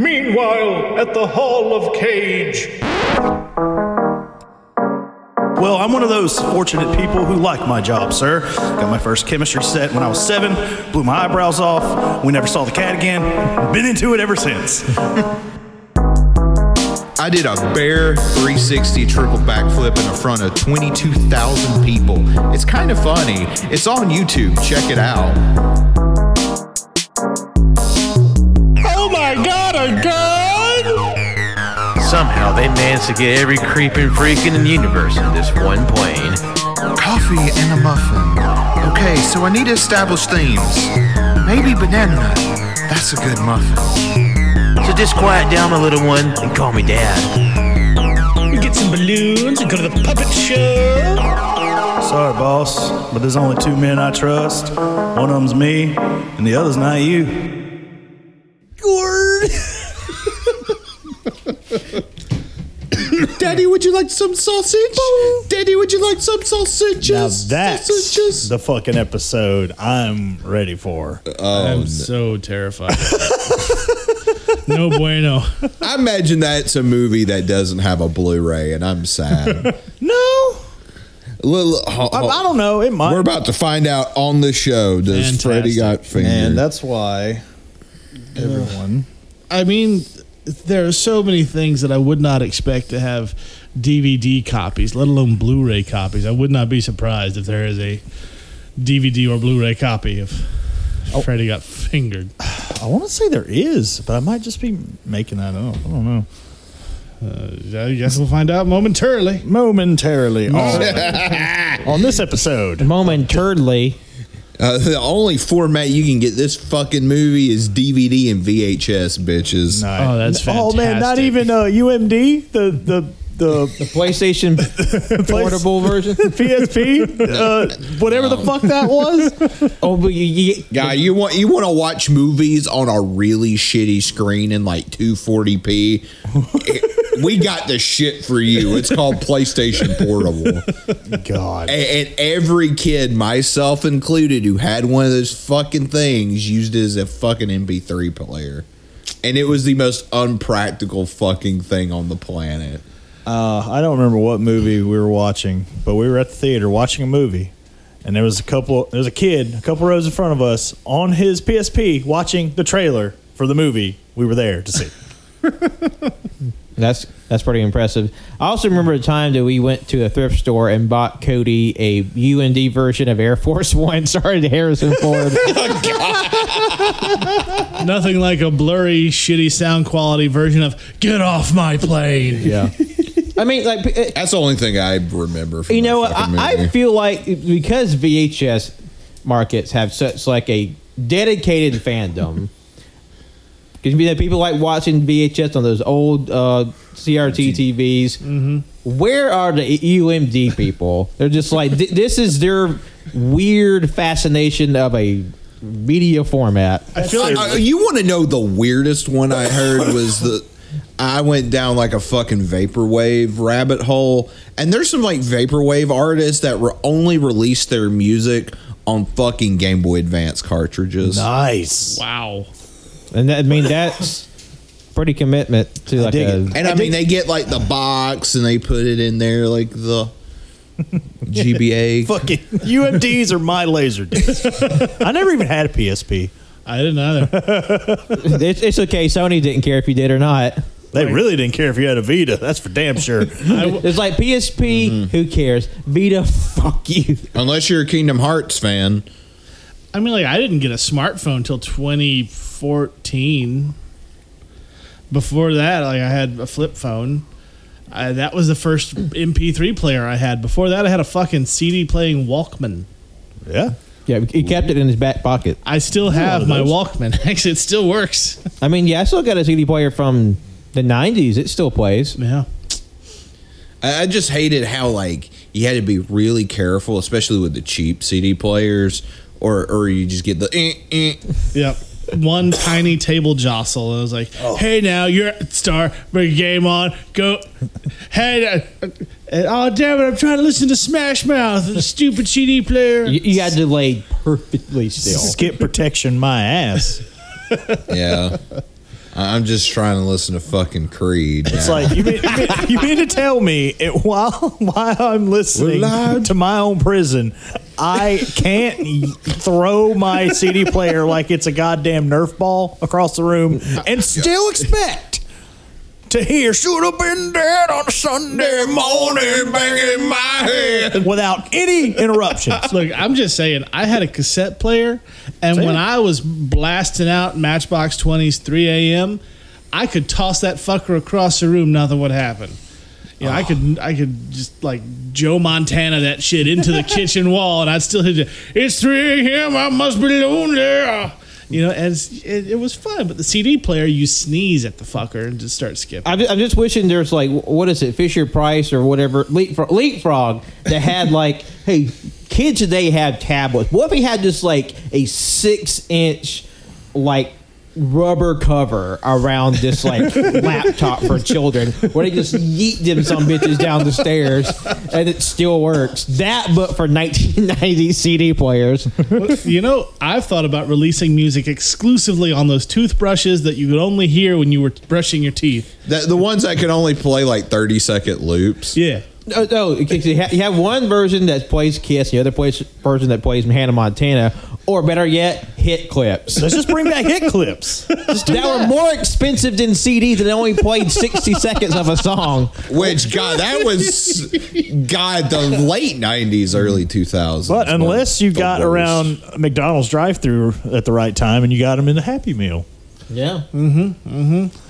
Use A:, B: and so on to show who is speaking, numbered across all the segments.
A: Meanwhile, at the Hall of Cage.
B: Well, I'm one of those fortunate people who like my job, sir. Got my first chemistry set when I was seven, blew my eyebrows off. We never saw the cat again. Been into it ever since.
C: I did a bare 360 triple backflip in front of 22,000 people. It's kind of funny. It's on YouTube. Check it out.
D: Somehow they managed to get every creeping freak in the universe in this one plane.
C: Coffee and a muffin. Okay, so I need to establish themes. Maybe banana nut. That's a good muffin.
D: So just quiet down, my little one, and call me dad.
E: We get some balloons and go to the puppet show.
B: Sorry, boss, but there's only two men I trust. One of them's me, and the other's not you.
F: Gord. Daddy, would you like some sausage? Daddy, would you like some sausages?
G: Now that's
F: sausages.
G: the fucking episode I'm ready for.
E: Oh, I'm so terrified. no bueno.
F: I imagine that's a movie that doesn't have a Blu-ray, and I'm sad.
G: No,
F: Little- ho-
G: I,
F: ho-
G: I don't know. It might.
F: We're about to find out on the show. Does
E: Fantastic.
F: Freddy got fingered?
G: and that's why everyone.
E: I mean, there are so many things that I would not expect to have DVD copies, let alone Blu-ray copies. I would not be surprised if there is a DVD or Blu-ray copy of Freddy got fingered.
G: I want to say there is, but I might just be making that up. I don't know.
E: Uh, I guess we'll find out momentarily.
G: Momentarily on, on this episode.
H: Momentarily.
F: Uh, the only format you can get this fucking movie is DVD and VHS, bitches.
G: Nice.
E: Oh, that's fantastic.
G: Oh man, not even uh, UMD, the the the
H: The PlayStation portable version.
G: PSP, uh, whatever the fuck that was.
H: Oh, but you, you,
F: Guy, you want you want to watch movies on a really shitty screen in like 240p? we got the shit for you. It's called PlayStation Portable.
G: God,
F: And, and every kid, myself included, who had one of those fucking things used it as a fucking MP3 player. And it was the most unpractical fucking thing on the planet.
G: Uh, I don't remember what movie we were watching, but we were at the theater watching a movie, and there was a couple. There was a kid a couple rows in front of us on his PSP watching the trailer for the movie we were there to see.
H: that's that's pretty impressive. I also remember a time that we went to a thrift store and bought Cody a UMD version of Air Force One. Sorry to Harrison Ford.
E: Nothing like a blurry, shitty sound quality version of "Get off my plane."
H: yeah. I mean, like, it-
F: That's the only thing I remember from
H: you know, what? I, I feel like because VHS markets have such like a dedicated fandom. Because you know, people like watching VHS on those old uh, CRT TVs. Where are the UMD people? They're just like th- this is their weird fascination of a media format.
E: I feel like
F: Uh, you want to know the weirdest one I heard was the I went down like a fucking vaporwave rabbit hole, and there's some like vaporwave artists that re- only release their music on fucking Game Boy Advance cartridges.
G: Nice.
E: wow.
H: And that, I mean that's pretty commitment to like a
G: it.
F: And I, mean, they get like the box and they put it in there like the GBA.
G: Fucking UMDs are my laser discs. I never even had a PSP.
E: I didn't either.
H: it's, it's okay. Sony didn't care if you did or not.
G: They really didn't care if you had a Vita. That's for damn sure.
H: It's like PSP. Mm-hmm. Who cares? Vita, fuck you.
F: Unless you're a Kingdom Hearts fan.
E: I mean, like I didn't get a smartphone until 2014. Before that, like I had a flip phone. I, that was the first MP3 player I had. Before that, I had a fucking CD playing Walkman.
G: Yeah.
H: Yeah, he kept it in his back pocket.
E: I still have my. Walkman. Actually, it still works.
H: I mean, yeah, I still got a CD player from the '90s. It still plays.
E: Yeah.
F: I I just hated how like you had to be really careful, especially with the cheap CD players, or or you just get the. Eh, eh.
E: Yep. One tiny table jostle. And I was like, hey, now you're a star. Bring your game on. Go. Hey, uh, oh, damn it. I'm trying to listen to Smash Mouth, the stupid CD player.
H: You, you had to lay perfectly still.
G: Skip protection, my ass.
F: Yeah. I'm just trying to listen to fucking Creed.
G: It's
F: now.
G: like you mean, you mean, you mean to tell me it, while while I'm listening
F: Well,
G: to my own prison, I can't throw my CD player like it's a goddamn Nerf ball across the room and still expect to hear "Should Have Been Dead on a Sunday Morning"
F: banging my head.
G: without any interruptions.
E: Look, I'm just saying, I had a cassette player, and
G: Same.
E: when I was blasting out Matchbox 20s 3 a.m., I could toss that fucker across the room, nothing would happen. You know, I could I could just like Joe Montana that shit into the kitchen wall, and I'd still hit it. It's 3 a.m. I must be lonely. You know, it's, it, it was fun. But the CD player, you sneeze at the fucker and just start skipping.
H: I'm, just wishing there's like what is it Fisher Price or whatever leapfrog, leapfrog that had like hey kids today have tablets. What if he had just like a six inch like rubber cover around this like laptop for children where they just yeet them some bitches down the stairs and it still works. That but for 1990 CD players.
E: you know, I've thought about releasing music exclusively on those toothbrushes that you could only hear when you were brushing your teeth.
F: The, the ones that can only play like 30 second loops.
E: Yeah.
H: No, no you, you have one version that plays Kiss, the other plays version that plays Hannah Montana, or better yet, hit clips.
G: Let's just bring back hit clips.
H: that were more expensive than CDs and only played 60 seconds of a song.
F: Which, God, that was, God, the late 90s, early 2000s.
G: But unless you got
F: worst.
G: around McDonald's drive-through at the right time and you got them in the Happy Meal,
H: Yeah. Mm hmm. Mm hmm.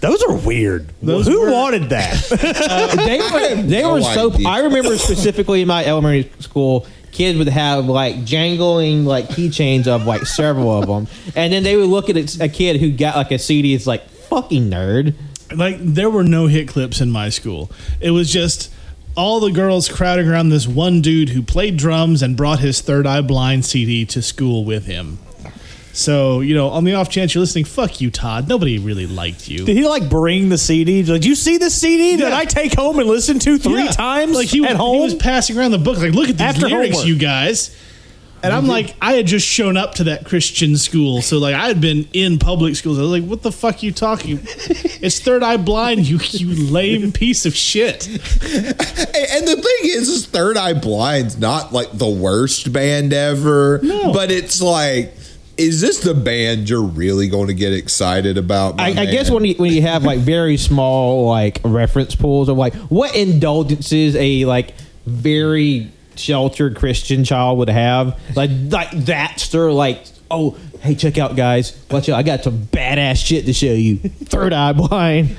G: Those are weird.
E: Those
G: Who
E: were-
G: wanted that?
H: They were, they
F: no
H: were so.
F: idea.
H: I remember specifically in my elementary school, kids would have like jangling like keychains of like several of them. And then they would look at a, kid who got like a CD. It's like, fucking nerd.
E: Like there were no hit clips in my school. It was just all the girls crowding around this one dude who played drums and brought his Third Eye Blind CD to school with him. So, you know, on the off chance you're listening, fuck you, Todd. Nobody really liked you.
G: Did he like bring the CD? Did you see this CD that I take home and listen to three
E: Yeah.
G: times
E: like he was,
G: at home?
E: He was passing around the book, like, look at these
G: After
E: lyrics,
G: homework.
E: you guys. And I'm mhm. like, I had just shown up to that Christian school, so like I had been in public schools. I was like, "What the fuck you talking? It's Third Eye Blind, you you lame piece of shit."
F: And the thing is, is Third Eye Blind's not like the worst band ever.
E: No.
F: But it's like, is this the band you're really going to get excited about?
H: I, I guess when you, when you have like very small like reference pools of like what indulgences a like very sheltered Christian child would have? Like like that's their like oh hey check out guys. Watch out. I got some badass shit to show you. Third eye blind.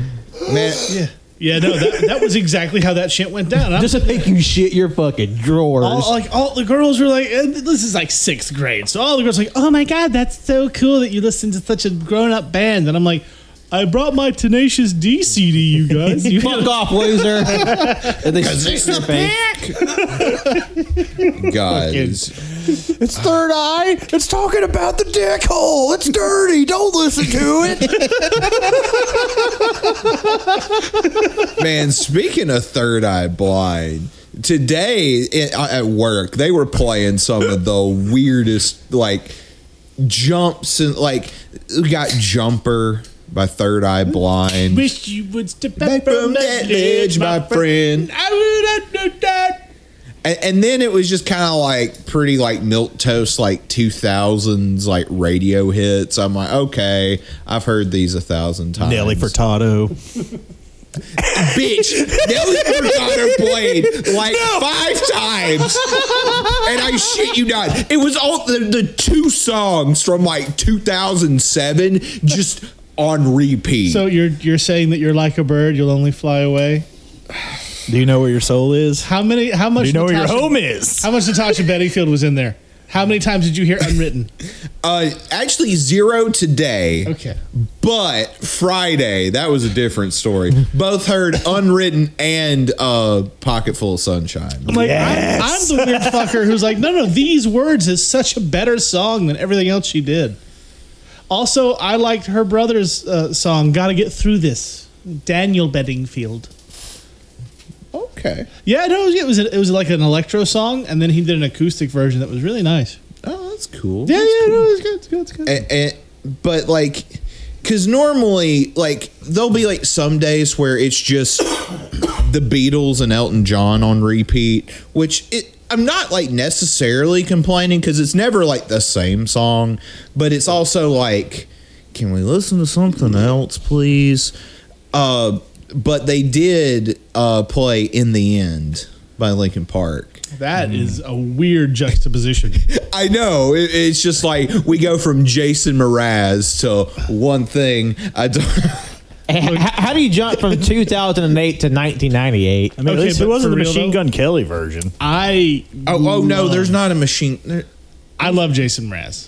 F: Man,
E: Yeah, yeah, no, that, that was exactly how that shit went down. I'm-
H: just to make you shit your fucking drawers.
E: all, like all the girls were like, and this is like sixth grade, so all the girls were like, oh my god, that's so cool that you listen to such a grown up band, and I'm like. I brought my Tenacious D CD, you guys. You
H: Fuck off, loser! and they spit
F: it's
H: in your
F: the
H: face.
F: guys.
G: it's third eye. It's talking about the dick hole. It's dirty. Don't listen to it.
F: Man, speaking of Third Eye Blind, today uh, at work they were playing some of the weirdest like jumps and like we got Jumper by Third Eye Blind.
E: wish you would step
F: Back from that ledge, my friend.
E: I would have that.
F: And, and then it was just kind of like pretty like milk toast like 2000s like radio hits. I'm like, okay, I've heard these a thousand times.
G: Nelly Furtado.
F: bitch. Nelly Furtado played like five times, and I shit you not. It was all the, the two songs from like 2007 just on repeat.
E: So you're you're saying that you're like a bird, you'll only fly away.
G: Do you know where your soul is?
E: How many? How much?
G: Do you know where your home is?
E: How much Natasha Bedingfield was in there? How many times did you hear unwritten?
F: uh, actually, zero today.
E: Okay.
F: But Friday, that was a different story. Both heard Unwritten and uh, Pocket Full of Sunshine.
E: I'm like,
G: Yes.
E: I'm, I'm the weird fucker who's like, no, no, these words is such a better song than everything else she did. Also, I liked her brother's uh, song, "Gotta Get Through This." Daniel Bedingfield.
F: Okay.
E: Yeah, no, it was, it was it was like an electro song, and then he did an acoustic version that was really nice.
F: Oh, that's cool.
E: Yeah, yeah, no, it's good, it's good, it's good.
F: and, and- but like because normally, like, there'll be like some days where it's just the Beatles and Elton John on repeat, which it. I'm not like necessarily complaining because it's never like the same song, but it's also like, can we listen to something else, please? Uh, but they did uh, play "In the End" by Linkin Park.
E: That is a weird juxtaposition.
F: I know. It, it's just like we go from Jason Mraz to one thing. I don't.
H: H- how do you jump from 2008 to 1998?
G: I mean,
E: Okay,
G: at least
E: but
G: it wasn't
E: for
G: the
E: real,
G: Machine
E: though-
G: Gun Kelly version.
E: I
F: Oh, oh no,
E: love-
F: there's not a machine. there-
E: I love Jason Mraz.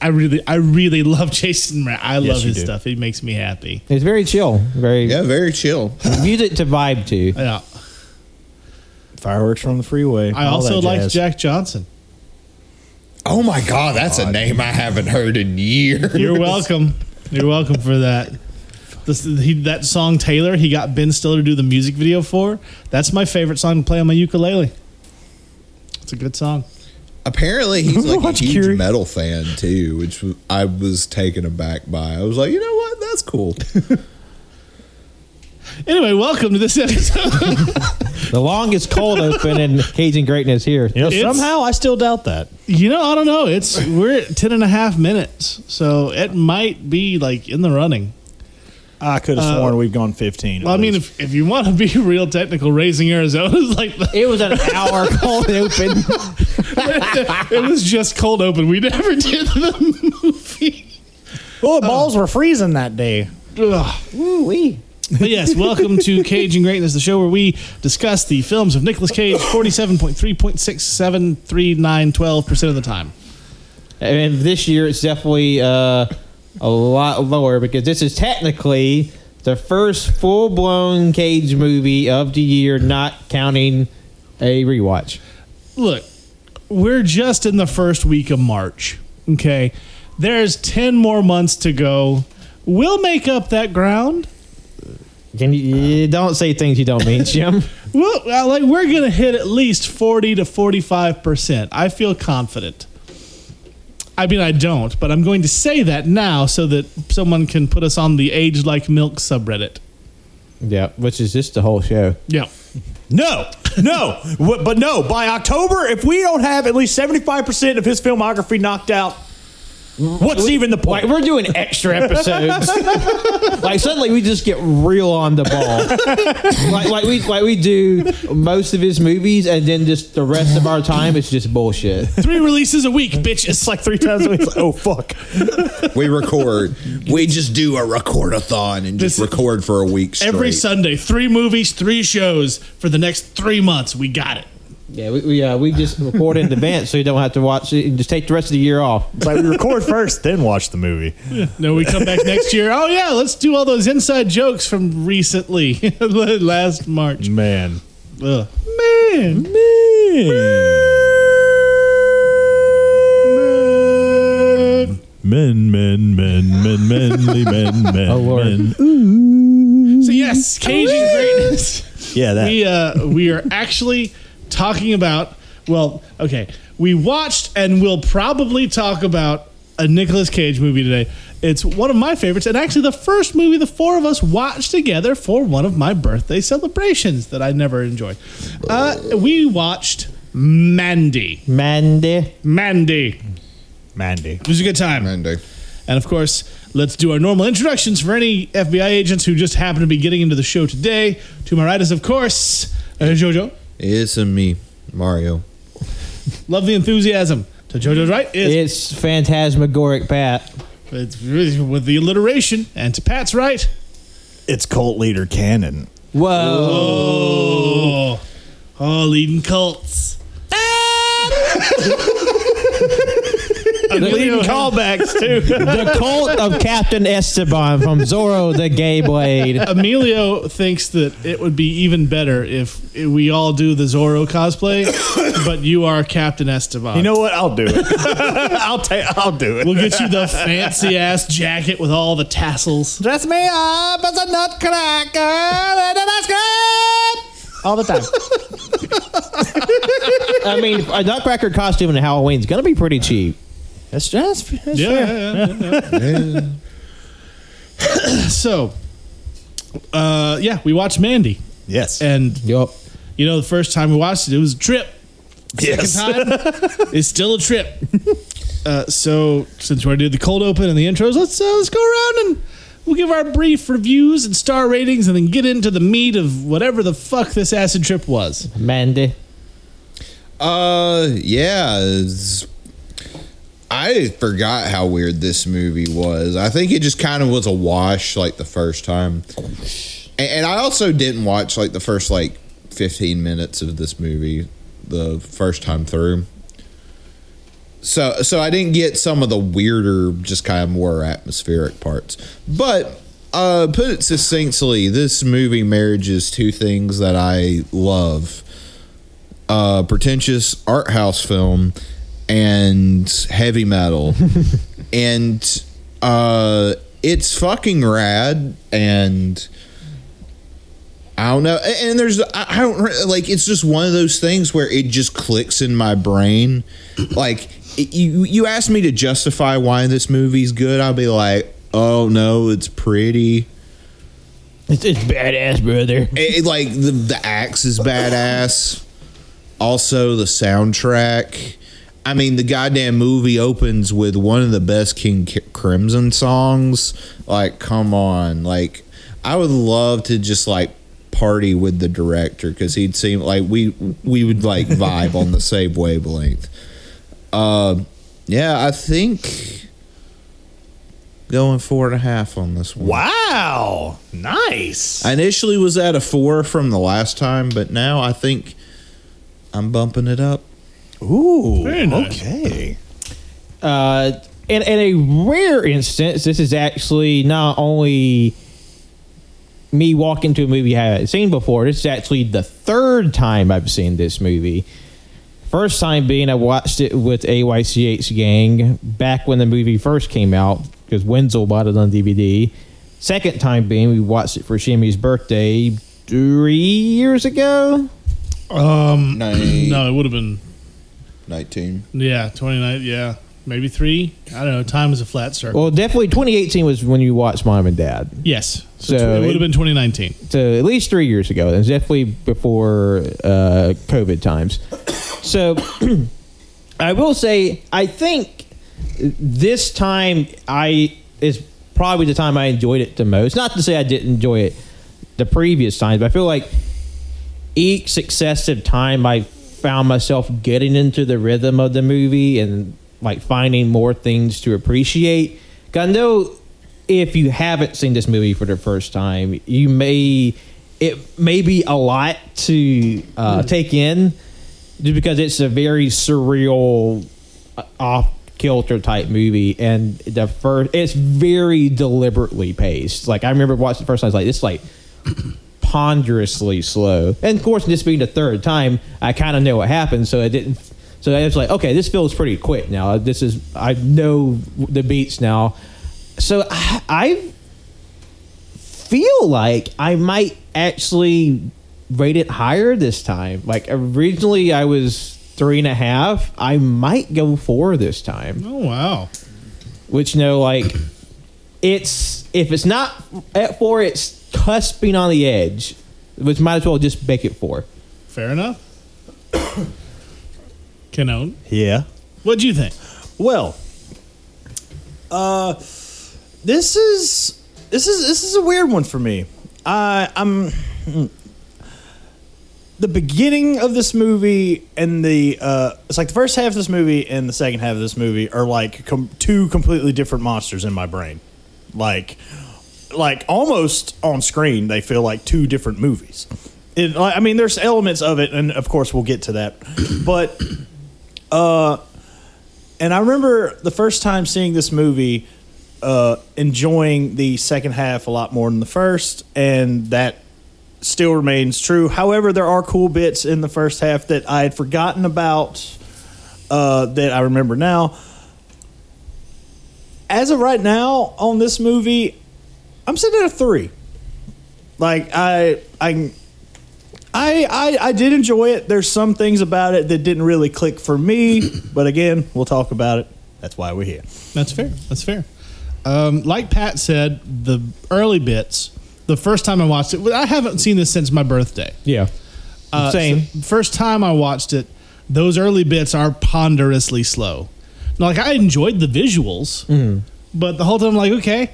E: I really, I really love Jason Mraz. I love
G: you
E: his
G: do.
E: stuff. He makes me happy.
H: It's very chill, very
F: Yeah, very chill.
H: music to vibe to.
E: Yeah.
G: Fireworks from the freeway.
E: I
G: all
E: also
G: that
E: like
G: jazz.
E: Jack Johnson.
F: Oh my god, that's a name I haven't heard in years.
E: You're welcome. You're welcome for that. This, he, that song Taylor, he got Ben Stiller to do the music video for. That's my favorite song to play on my ukulele. It's a good song.
F: Apparently, he's like a huge
G: Curie.
F: metal fan too, which I was taken aback by. I was like, you know what? That's cool.
E: Anyway, welcome to this episode.
H: The longest cold open in Cage and Greatness here.
G: You know,
E: It's-
G: somehow I still doubt that.
E: you know, I don't know. It's we're at 10 and a half minutes, so it might be like in the running.
G: I could have sworn we've gone 15.
E: Well, I mean, if, if you want to be real technical, raising Arizona is like the,
H: It was an hour cold open.
E: it was just cold open. We never did the movie.
G: oh, the balls were freezing that day.
E: Ugh.
H: Ooh-wee.
E: But yes, welcome to Cage and Greatness, the show where we discuss the films of Nicolas Cage 47.3.673912% of the time.
H: And this year it's definitely uh, a lot lower because this is technically the first full blown Cage movie of the year, not counting a rewatch.
E: Look, we're just in the first week of March. Okay. There's 10 more months to go. We'll make up that ground.
H: Can you, you don't say things you don't mean, Jim?
E: Well, uh, like we're going to hit at least 40 to 45%. I feel confident. I mean, I don't, but I'm going to say that now so that someone can put us on the Age Like Milk subreddit.
H: yeah, which is just the whole show.
E: Yeah.
G: No, no, but no. By October, if we don't have at least seventy-five percent of his filmography knocked out, what's even the
H: Like
G: point?
H: we're doing extra episodes. like suddenly we just get real on the ball. like like we like we do most of his movies, and then just the rest of our time it's just bullshit.
E: Three releases a week, bitch.
G: It's like three times a week. Like, oh fuck!
F: we record. We just do a record-a-thon and just
E: This-
F: record for a week straight.
E: Every Sunday, three movies, three shows for the next three months. We got it.
H: Yeah, we we, uh, we just record in advance so you don't have to watch it. Just take the rest of the year off.
G: It's like we record first, then watch the movie.
E: No, we come back next year. Oh yeah, let's do all those inside jokes from recently, last March.
G: Man,
E: Ugh. Man,
G: men, men, men, men, menly men, men,
H: Oh, Lord.
G: men.
E: So yes, Cajun greatness.
G: Yeah, that.
E: We uh, we are actually talking about. Well, okay, we watched and we'll probably talk about a Nicolas Cage movie today. It's one of my favorites, and actually the first movie the four of us watched together for one of my birthday celebrations that I never enjoyed. Uh, we watched Mandy.
H: Mandy.
E: Mandy.
G: Mandy.
E: It was a good time.
F: Monday.
E: And of course, let's do our normal introductions for any FBI agents who just happen to be getting into the show today. To my right is, of course, uh, JoJo.
F: It's a me, Mario.
E: Love the enthusiasm. To JoJo's right is
H: It's phantasmagoric Pat.
E: it's really with the alliteration. And to Pat's right,
G: It's cult leader Cannon.
H: Whoa.
E: oh, oh leading cults.
G: Leading callbacks too.
H: the cult of Captain Esteban from Zorro the Gay Blade.
E: Emilio thinks that it would be even better if we all do the Zorro cosplay, but you are Captain Esteban.
G: You know what? I'll do it. I'll take. I'll do it.
E: We'll get you the fancy ass jacket with all the tassels.
G: Dress me up as a nutcracker and a mascot all the time.
H: I mean, a Nutcracker costume in Halloween is going to be pretty cheap.
G: That's just. That's
E: Yeah,
G: fair.
E: yeah, yeah, yeah. so, uh, yeah, we watched Mandy,
G: Yes.
E: and
H: Yup.
E: you know, the first time we watched it, it was a trip.
G: yes.
E: Second time, it's still a trip. Uh, so, since we're gonna do the cold open and the intros, let's uh, let's go around and we'll give our brief reviews and star ratings, and then get into the meat of whatever the fuck this acid trip was.
H: Mandy.
F: Uh, yeah. I forgot how weird this movie was. I think it just kind of was a wash like the first time. And, and I also didn't watch like the first like 15 minutes of this movie the first time through. So so I didn't get some of the weirder just kind of more atmospheric parts. But uh put it succinctly, this movie marriages two things that I love uh, pretentious art house film and heavy metal, and uh, it's fucking rad. And I don't know. And there's I don't like. It's just one of those things where it just clicks in my brain. Like it, you, you asked me to justify why this movie's good. I'll be like, oh no, it's pretty.
H: It's, it's badass, brother.
F: It, it, like the the axe is badass. Also, the soundtrack. I mean, the goddamn movie opens with one of the best King Crimson songs. Like, come on! Like, I would love to just like party with the director because he'd seem like we we would like vibe on the same wavelength. Uh, yeah, I think going four and a half on this one.
G: Wow. Nice.
F: I initially was at a four from the last time, but now I think I'm bumping it up.
G: Ooh.
E: Very nice.
G: Okay.
H: Uh, in, in a rare instance, this is actually not only me walking to a movie I haven't seen before. This is actually the third time I've seen this movie. First time being I watched it with AYCH Gang back when the movie first came out because Wenzel bought it on DVD. Second time being we watched it for Shimmy's birthday three years ago.
E: Um,
F: Nine,
E: no, it would have been
F: 19.
E: yeah, twenty nine, yeah, maybe three. I don't know. Time is a flat circle.
H: Well, definitely 2018 was when you watched Mom and Dad.
E: yes, so,
H: So
E: it would
H: it-
E: have been twenty nineteen.
H: so at least three years ago. It was definitely before uh, COVID times. So I will say, I think this time I is probably the time I enjoyed it the most. Not to say I didn't enjoy it the previous times, but I feel like each successive time I found myself getting into the rhythm of the movie and like finding more things to appreciate. I know if you haven't seen this movie for the first time, you may it may be a lot to uh, take in, just because it's a very surreal, uh, off kilter type movie, and the first it's very deliberately paced. Like I remember watching the first time, I was like, this is like ponderously slow. And of course, this being the third time, I kind of know what happened, so it didn't. So I was like, okay, this feels pretty quick now. This is I know the beats now. So I, I feel like I might actually rate it higher this time. Like originally, I was three and a half. I might go four this time.
E: Oh wow,
H: Which you know, like it's if it's not at four, it's cusping on the edge. Which might as well just make it four.
E: fair enough. Canon,
G: Yeah.
E: what'd you think?
G: Well, uh, this is this is this is a weird one for me. I I'm the beginning of this movie and the uh, it's like the first half of this movie and the second half of this movie are like com- two completely different monsters in my brain. Like, like almost on screen, they feel like two different movies. It, I mean, there's elements of it, and of course we'll get to that, but uh, and I remember the first time seeing this movie, uh, enjoying the second half a lot more than the first, and that still remains true. However, there are cool bits in the first half that I had forgotten about uh, that I remember now. As of right now on this movie, I'm sitting at a three. Like I, I, I, I, I did enjoy it. There's some things about it that didn't really click for me, but again, we'll talk about it. That's why we're here.
E: That's fair. That's fair. Um, like Pat said, the early bits. The first time I watched it, I haven't seen this since my birthday.
H: Yeah.
E: Uh,
H: Same.
E: so first time I watched it, those early bits are ponderously slow. Now, like I enjoyed the visuals, but the whole time I'm like, okay,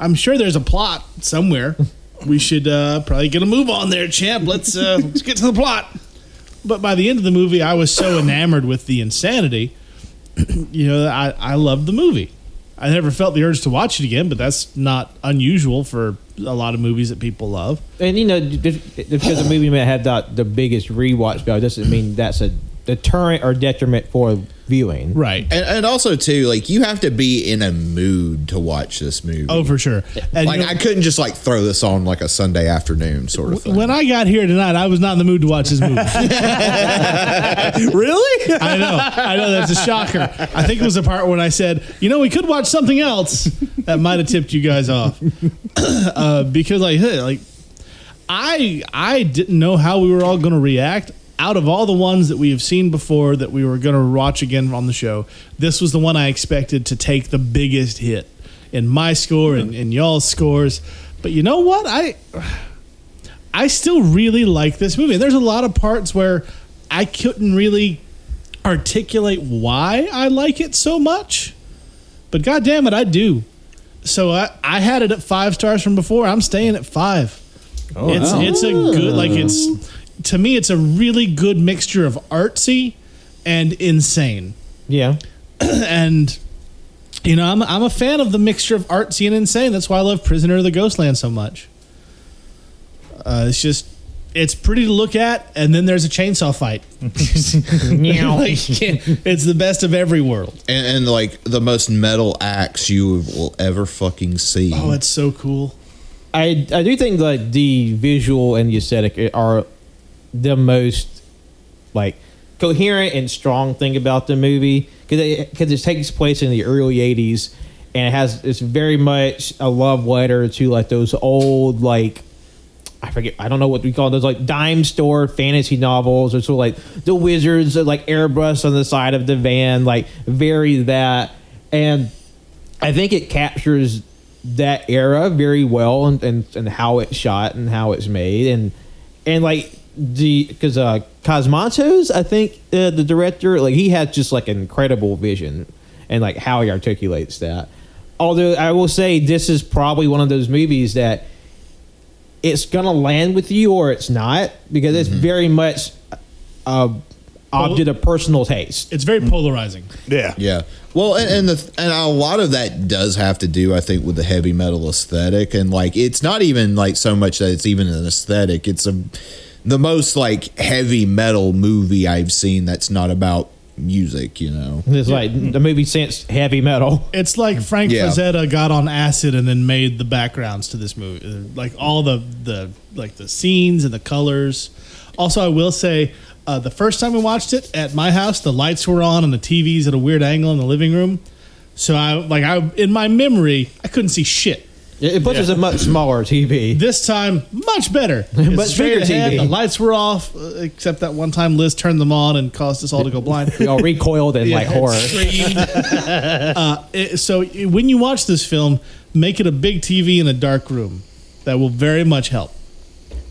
E: I'm sure there's a plot somewhere. we should uh, probably get a move on there, champ. Let's uh, let's get to the plot. But by the end of the movie, I was so enamored with the insanity. you know, I I loved the movie. I never felt the urge to watch it again, but that's not unusual for a lot of movies that people love.
H: And you know, just because a movie may have the, the biggest rewatch value doesn't mean that's a deterrent or detriment for viewing.
E: Right.
F: And, and also too, like you have to be in a mood to watch this movie.
E: Oh, for sure. And
F: like
E: you know-
F: I couldn't just like throw this on like a Sunday afternoon sort of thing.
E: When I got here tonight, I was not in the mood to watch this movie.
G: really?
E: I know. I know that's a shocker. I think it was the part when I said, you know, we could watch something else. That might have tipped you guys off. uh, because like, hey, like I I didn't know how we were all going to react. Out of all the ones that we have seen before that we were going to watch again on the show, this was the one I expected to take the biggest hit in my score and in y'all's scores. But you know what? I I still really like this movie. There's a lot of parts where I couldn't really articulate why I like it so much, but god damn it, I do. So I, I had it at five stars from before. I'm staying at five. Oh, it's it's a good like it's to me it's a really good mixture of artsy and insane.
H: Yeah.
E: and you know I'm I'm a fan of the mixture of artsy and insane. That's why I love Prisoner of the Ghostland so much. Uh, it's just it's pretty to look at, and then there's a chainsaw fight. Like, it's the best of every world.
F: and, and like the most metal axe you will ever fucking see.
E: Oh, it's so cool.
H: I I do think like the visual and the aesthetic are the most like coherent and strong thing about the movie because it, 'cause it takes place in the early '80s and it has it's very much a love letter to like those old like I forget I don't know what we call those like dime store fantasy novels or sort of like the wizards are like airbrush on the side of the van like very that. And I think it captures that era very well and, and, and how it's shot and how it's made and and like the because uh Cosmatos I think uh, the director like he has just like an incredible vision and like how he articulates that although I will say this is probably one of those movies that it's gonna land with you or it's not because it's very much a object of personal taste
E: It's very polarizing.
G: Yeah.
F: Yeah. Well, and, and the and a lot of that does have to do, I think, with the heavy metal aesthetic, and like it's not even like so much that it's even an aesthetic. It's a the most like heavy metal movie I've seen that's not about music. You know.
H: it's like the movie since heavy metal
E: It's like Frank
F: Yeah.
E: Frazetta got on acid and then made the backgrounds to this movie, like all the the like the scenes and the colors. Also, I will say, uh, the first time we watched it at my house, the lights were on and the TV's at a weird angle in the living room. So I like I in my memory, I couldn't see shit.
H: It, it puts us a much smaller TV.
E: This time, much better.
H: Much
E: It's straight
H: bigger
E: ahead,
H: TV.
E: The lights were off, uh, except that one time Liz turned them on and caused us all to go blind.
H: We all recoiled in like horror.
E: screamed. uh, it- so when you watch this film, make it a big TV in a dark room. That will very much help.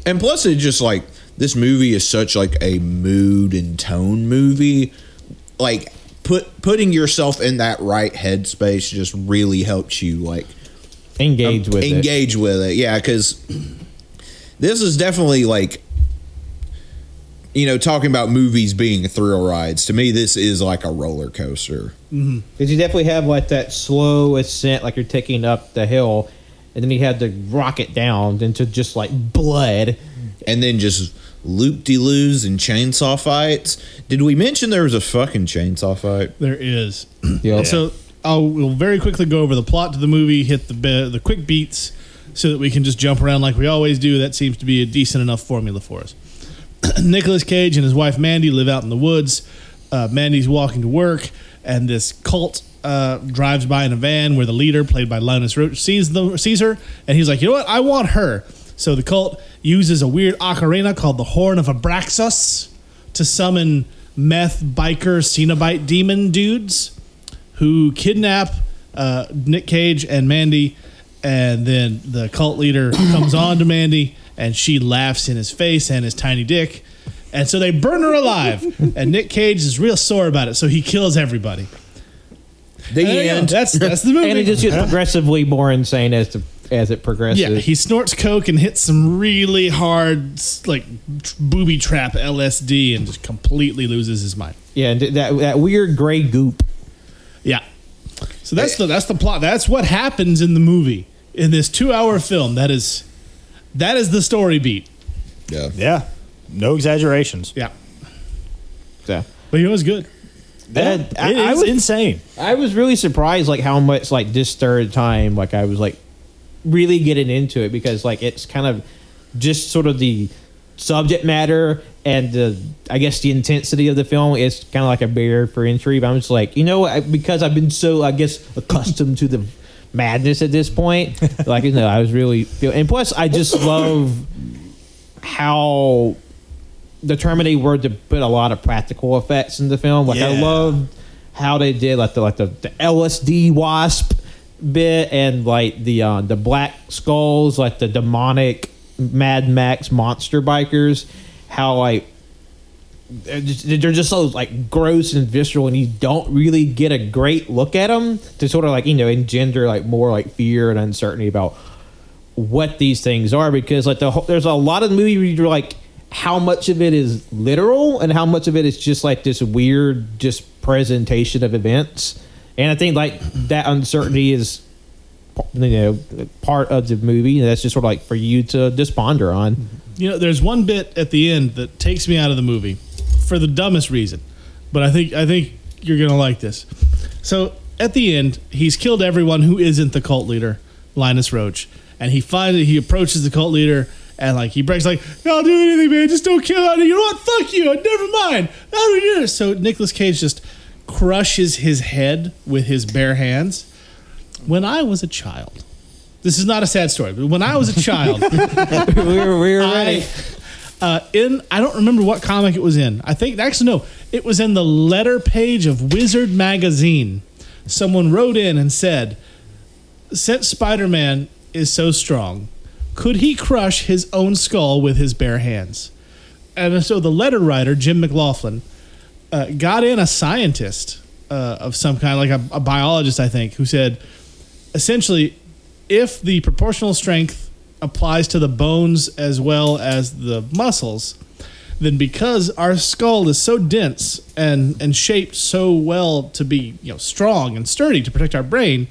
F: And plus, it just like this movie is such like a mood and tone movie. Like put putting yourself in that right headspace just really helps you like
H: Engage um, with it.
F: engage with it. Yeah, because this is definitely like you know talking about movies being thrill rides. To me, this is like a roller coaster. Mm-hmm.
H: Because you definitely have like that slow ascent, like you're taking up the hill, and then you had to rocket down into just like blood.
F: and then just loop de loos and chainsaw fights. Did we mention there was a fucking chainsaw fight?
E: There is.
H: Yeah.
E: So I'll we'll very quickly go over the plot to the movie, hit the be- the quick beats, so that we can just jump around like we always do. That seems to be a decent enough formula for us. Nicolas Cage and his wife Mandy live out in the woods. Uh, Mandy's walking to work, and this cult uh, drives by in a van where the leader, played by Linus Roache, sees the sees her, and he's like, "You know what? I want her." So the cult uses a weird ocarina called the Horn of Abraxas to summon meth biker Cenobite demon dudes who kidnap uh, Nick Cage and Mandy, and then the cult leader comes on to Mandy, and she laughs in his face and his tiny dick, and so they burn her alive. and Nick Cage is real sore about it, so he kills everybody.
F: The
E: There
F: end.
E: That's that's the movie.
H: and it just gets progressively more insane as to as it progresses.
E: Yeah, he snorts coke and hits some really hard, like tr- booby trap LSD, and just completely loses his mind.
H: yeah, and that that weird gray goop.
E: Yeah. So that's the that's the plot. That's what happens in the movie in this two-hour film. That is that is the story beat.
F: Yeah.
G: Yeah. No exaggerations.
E: Yeah,
H: Yeah.
E: but it was good.
H: And
G: it
H: I, I was
G: insane.
H: I was really surprised like how much like this third time like I was like really getting into it because like it's kind of just sort of the subject matter and the I guess the intensity of the film is kind of like a barrier for entry. But I'm just like you know I, because I've been so I guess accustomed to the madness at this point. like you know I was really feel and plus I just love how determined they were to put a lot of practical effects in the film. Like I love how they did like the like the, the LSD wasp bit and like the uh, the black skulls, like the demonic Mad Max monster bikers. How like they're just, so like gross and visceral, and you don't really get a great look at them to sort of like you know engender like more like fear and uncertainty about what these things are because like the whole, there's a lot of the movie where you're like how much of it is literal and how much of it is just like this weird just presentation of events. And i think like that uncertainty is you know part of the movie and that's just sort of like for you to just on
E: You know, there's one bit at the end that takes me out of the movie for the dumbest reason, but I think I think you're gonna like this. So at the end, he's killed everyone who isn't the cult leader, Linus Roache, and he finally he approaches the cult leader and like he breaks like, "I'll do anything, man. Just don't kill me. You know what? Fuck you. Never mind. We do this?" So Nicolas Cage just crushes his head with his bare hands. When I was a child, this is not a sad story, but when I was a child.
H: we were, we were ready
E: uh, in I don't remember what comic it was in. I think actually no, it was in the letter page of Wizard magazine. Someone wrote in and said, "Since Spider-Man is so strong, could he crush his own skull with his bare hands?" And so the letter writer Jim McLaughlin uh, got in a scientist uh, of some kind, like a, a biologist, I think, who said, essentially, if the proportional strength applies to the bones as well as the muscles, then because our skull is so dense and and shaped so well to be you know strong and sturdy to protect our brain,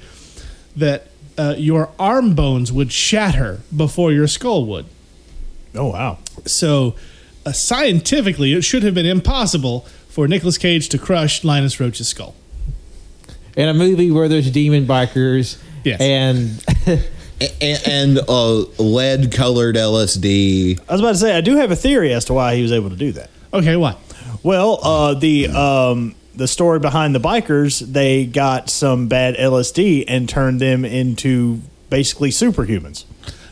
E: that uh, your arm bones would shatter before your skull would.
G: Oh wow.
E: So, uh, scientifically, it should have been impossible for Nicolas Cage to crush Linus Roache's skull.
H: in a movie where there's demon bikers
E: Yes.
H: and
F: and, and uh, lead colored LSD.
G: I was about to say I do have a theory as to why he was able to do that.
E: Okay, why?
G: Well, uh, the um, the story behind the bikers, they got some bad LSD and turned them into basically superhumans.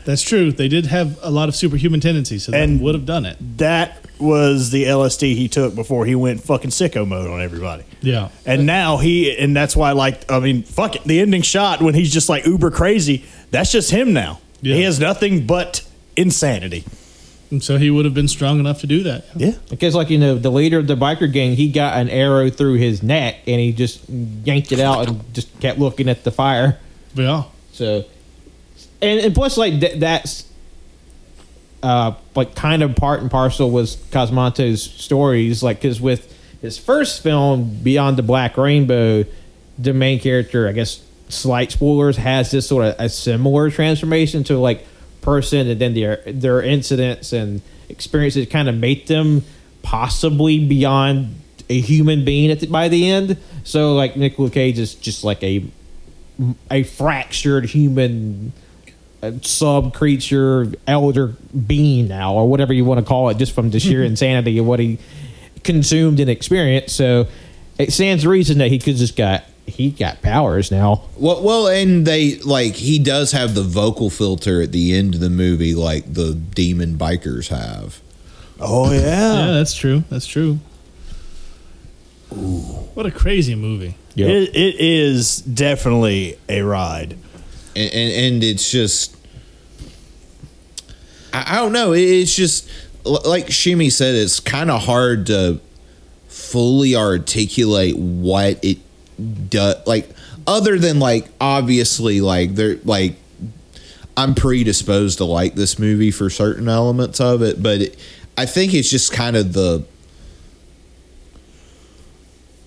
E: That's true. They did have a lot of superhuman tendencies, so that
G: And-
E: would have done it.
G: That was the LSD he took before he went fucking sicko mode on everybody.
E: Yeah.
G: And now he, and that's why, like, I mean, fuck it. The ending shot when he's just like uber crazy, that's just him now.
E: Yeah.
G: He has nothing but insanity.
E: And so he would have been strong enough to do that.
G: Yeah.
H: Because, like you know, the leader of the biker gang, he got an arrow through his neck, and he just yanked it out and just kept looking at the fire.
E: Yeah.
H: So, and, and plus, like th- that's uh, like kind of part and parcel was Cosmatos's stories. Like, because with his first film, Beyond the Black Rainbow, the main character, I guess, slight spoilers, has this sort of a similar transformation to like person, and then their their incidents and experiences kind of make them possibly beyond a human being at the, by the end. So, like Nicolas Cage is just like a a fractured human sub creature elder being now or whatever you want to call it just from the sheer mm-hmm. insanity of what he consumed and experienced so it stands to reason that he could just got he got powers now
F: Well, well, and they like he does have the vocal filter at the end of the movie, like the demon bikers have.
G: Oh,
E: Yeah,
G: yeah.
E: that's true. That's true. What a crazy movie.
H: Yep.
G: It, it is definitely a ride.
F: And, and, and it's just I, I don't know It- it's just like shimmy said it's kind of hard to fully articulate what it does like other than like obviously like they're like i'm predisposed to like this movie for certain elements of it but it, i think it's just kind of the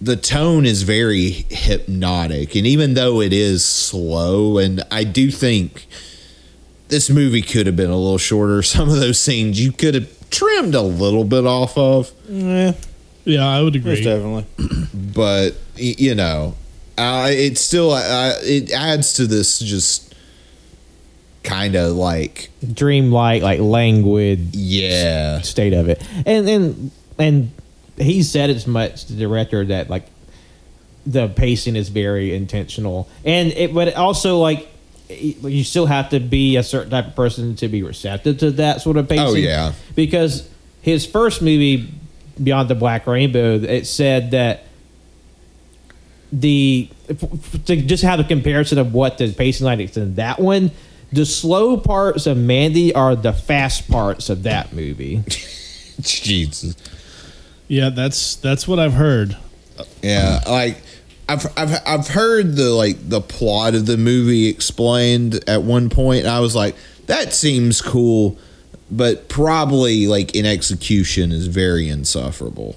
F: the tone is very hypnotic and even though it is slow and i do think this movie could have been a little shorter some of those scenes you could have trimmed a little bit off of
G: Yeah,
E: Yeah, I would
G: most
E: agree.
G: definitely.
F: but you know uh, it still uh, it adds to this just kind of like
H: Dreamlike, like languid
F: yeah
H: state of it. And and and he said as much to the director that like the pacing is very intentional. And it but also like you still have to be a certain type of person to be receptive to that sort of pacing.
F: Oh, yeah.
H: Because his first movie Beyond the Black Rainbow it said that the to just have a comparison of what the pacing like is in that one the slow parts of Mandy are the fast parts of that movie.
F: jesus
E: Yeah, that's that's what I've heard.
F: Yeah, like I've I've I've heard the like the plot of the movie explained at one point. And I was like, that seems cool, but probably like in execution is very insufferable.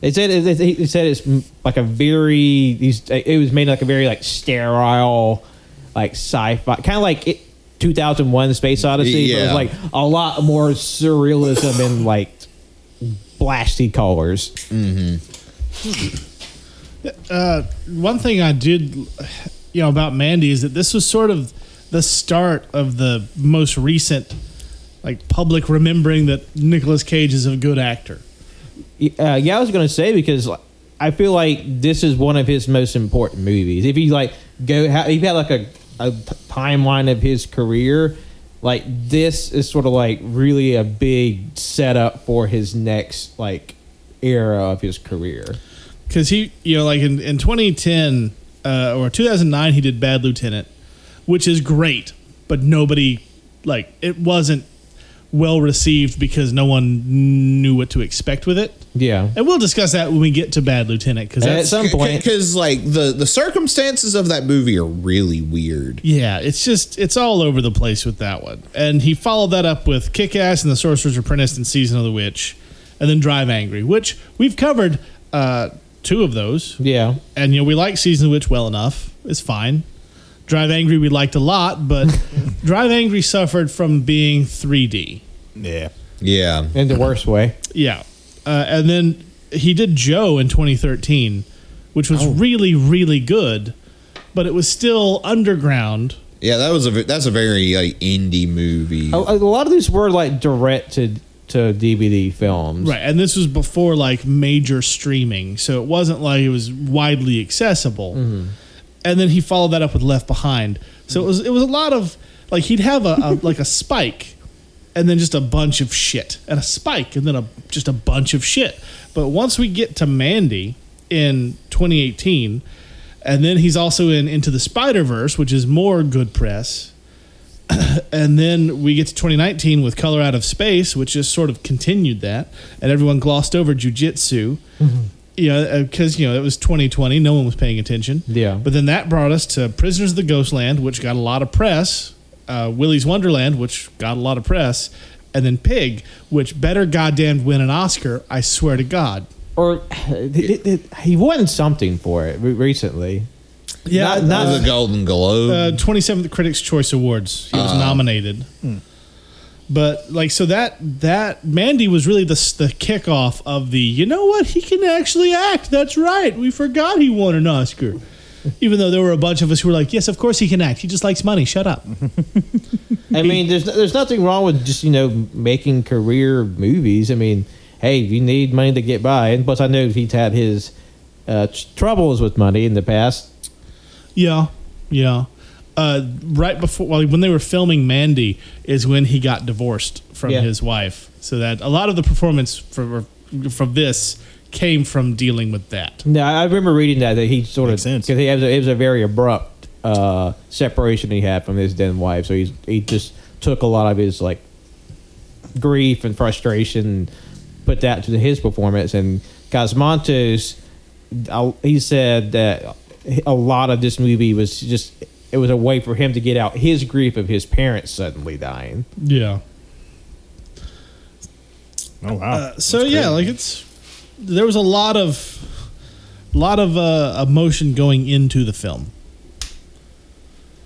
H: They said it, it, it said it's like a very these it was made like a very like sterile like sci-fi kind of like it, 2001 Space Odyssey but it was
F: Yeah.
H: like a lot more surrealism and like blasty colors.
E: Uh, one thing I did, you know, about Mandy is that this was sort of the start of the most recent, like public remembering that Nicolas Cage is a good actor.
H: Uh, yeah, I was gonna say because I feel like this is one of his most important movies. If you like go, if you had like a timeline of his career, like this is sort of like really a big setup for his next like era of his career.
E: because he you know like in, in 2010 uh, or 2009 he did bad lieutenant which is great but nobody like it wasn't well received because no one knew what to expect with it.
H: Yeah,
E: and we'll discuss that when we get to bad lieutenant because
H: at some point,
F: Because like the the circumstances of that movie are really weird.
E: yeah it's just it's all over the place with that one. And he followed that up with kick-ass and the sorcerer's apprentice and season of the witch and then drive angry which we've covered uh, two of those.
H: Yeah,
E: and you know we like season of the witch well enough. It's fine drive angry we liked a lot but drive angry suffered from being 3d
G: Yeah.
F: Yeah,
H: in the worst way.
E: yeah uh, and then he did joe in 2013 which was really really good but it was still underground
F: yeah. That was a that's a very like indie movie.
H: A, a lot of these were like directed to to DVD films.
E: right and this was before like major streaming so it wasn't like it was widely accessible and then he followed that up with left behind. So it was it was a lot of like he'd have a, a like a spike and then just a bunch of shit and a spike and then a just a bunch of shit. But once we get to mandy in 2018 and then he's also in into the spider verse which is more good press and then we get to 2019 with Color Out of Space, which just sort of continued that, and everyone glossed over Jiu Jitsu. Mm-hmm. You know, because you know it was 2020, no one was paying attention.
H: Yeah.
E: But then that brought us to Prisoners of the Ghostland, which got a lot of press. Uh, Willy's Wonderland, which got a lot of press, and then Pig, which better goddamn win an Oscar. I swear to God.
H: Or he, he- he won something for it recently.
E: Yeah,
H: Not-
F: that
H: not-
F: was a Golden Globe.
E: uh, 27th Critics' Choice Awards. He was nominated. But like so that that Mandy was really the the kickoff of the you know what he can actually act. That's right. We forgot he won an Oscar. Even though there were a bunch of us who were like, yes, of course he can act. He just likes money. Shut up.
H: I mean, there's there's nothing wrong with just you know making career movies. I mean, hey, you need money to get by, and plus I know he's had his uh, tr- troubles with money in the past.
E: Yeah, yeah. Uh, right before, well, when they were filming Mandy, is when he got divorced from
H: Yeah.
E: his wife. So that a lot of the performance for from this came from dealing with that.
H: No, I remember reading that that he sort
G: Makes
H: of
G: sense.
H: because it was a, it was a very abrupt uh, separation he had from his then wife. So he's he just took a lot of his like grief and frustration, put that to his performance. And Cosmatos, uh, he said that a lot of this movie was just it was a way for him to get out his grief of his parents suddenly dying.
E: Yeah.
G: Oh wow.
E: Uh, so yeah, like it's there was a lot of lot of uh, emotion going into the film.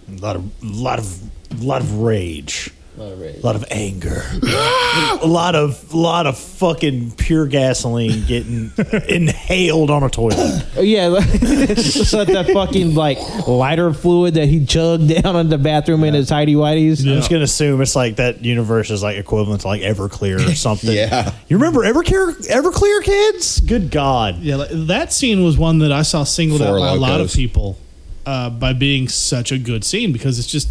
G: a lot of lot of lot of rage. A lot of anger. a lot of lot of fucking pure gasoline getting inhaled on a toilet.
H: Oh, yeah, like the fucking like lighter fluid that he chugged down in the bathroom in his tidy whities.
G: I'm just gonna assume it's like that universe is like equivalent to like Everclear or something.
F: Yeah.
G: You remember Everclear Everclear kids? Good God.
E: Yeah, like, that scene was one that I saw singled out
F: Four
E: by a lot of
F: Locos.
E: people uh, by being such a good scene because it's just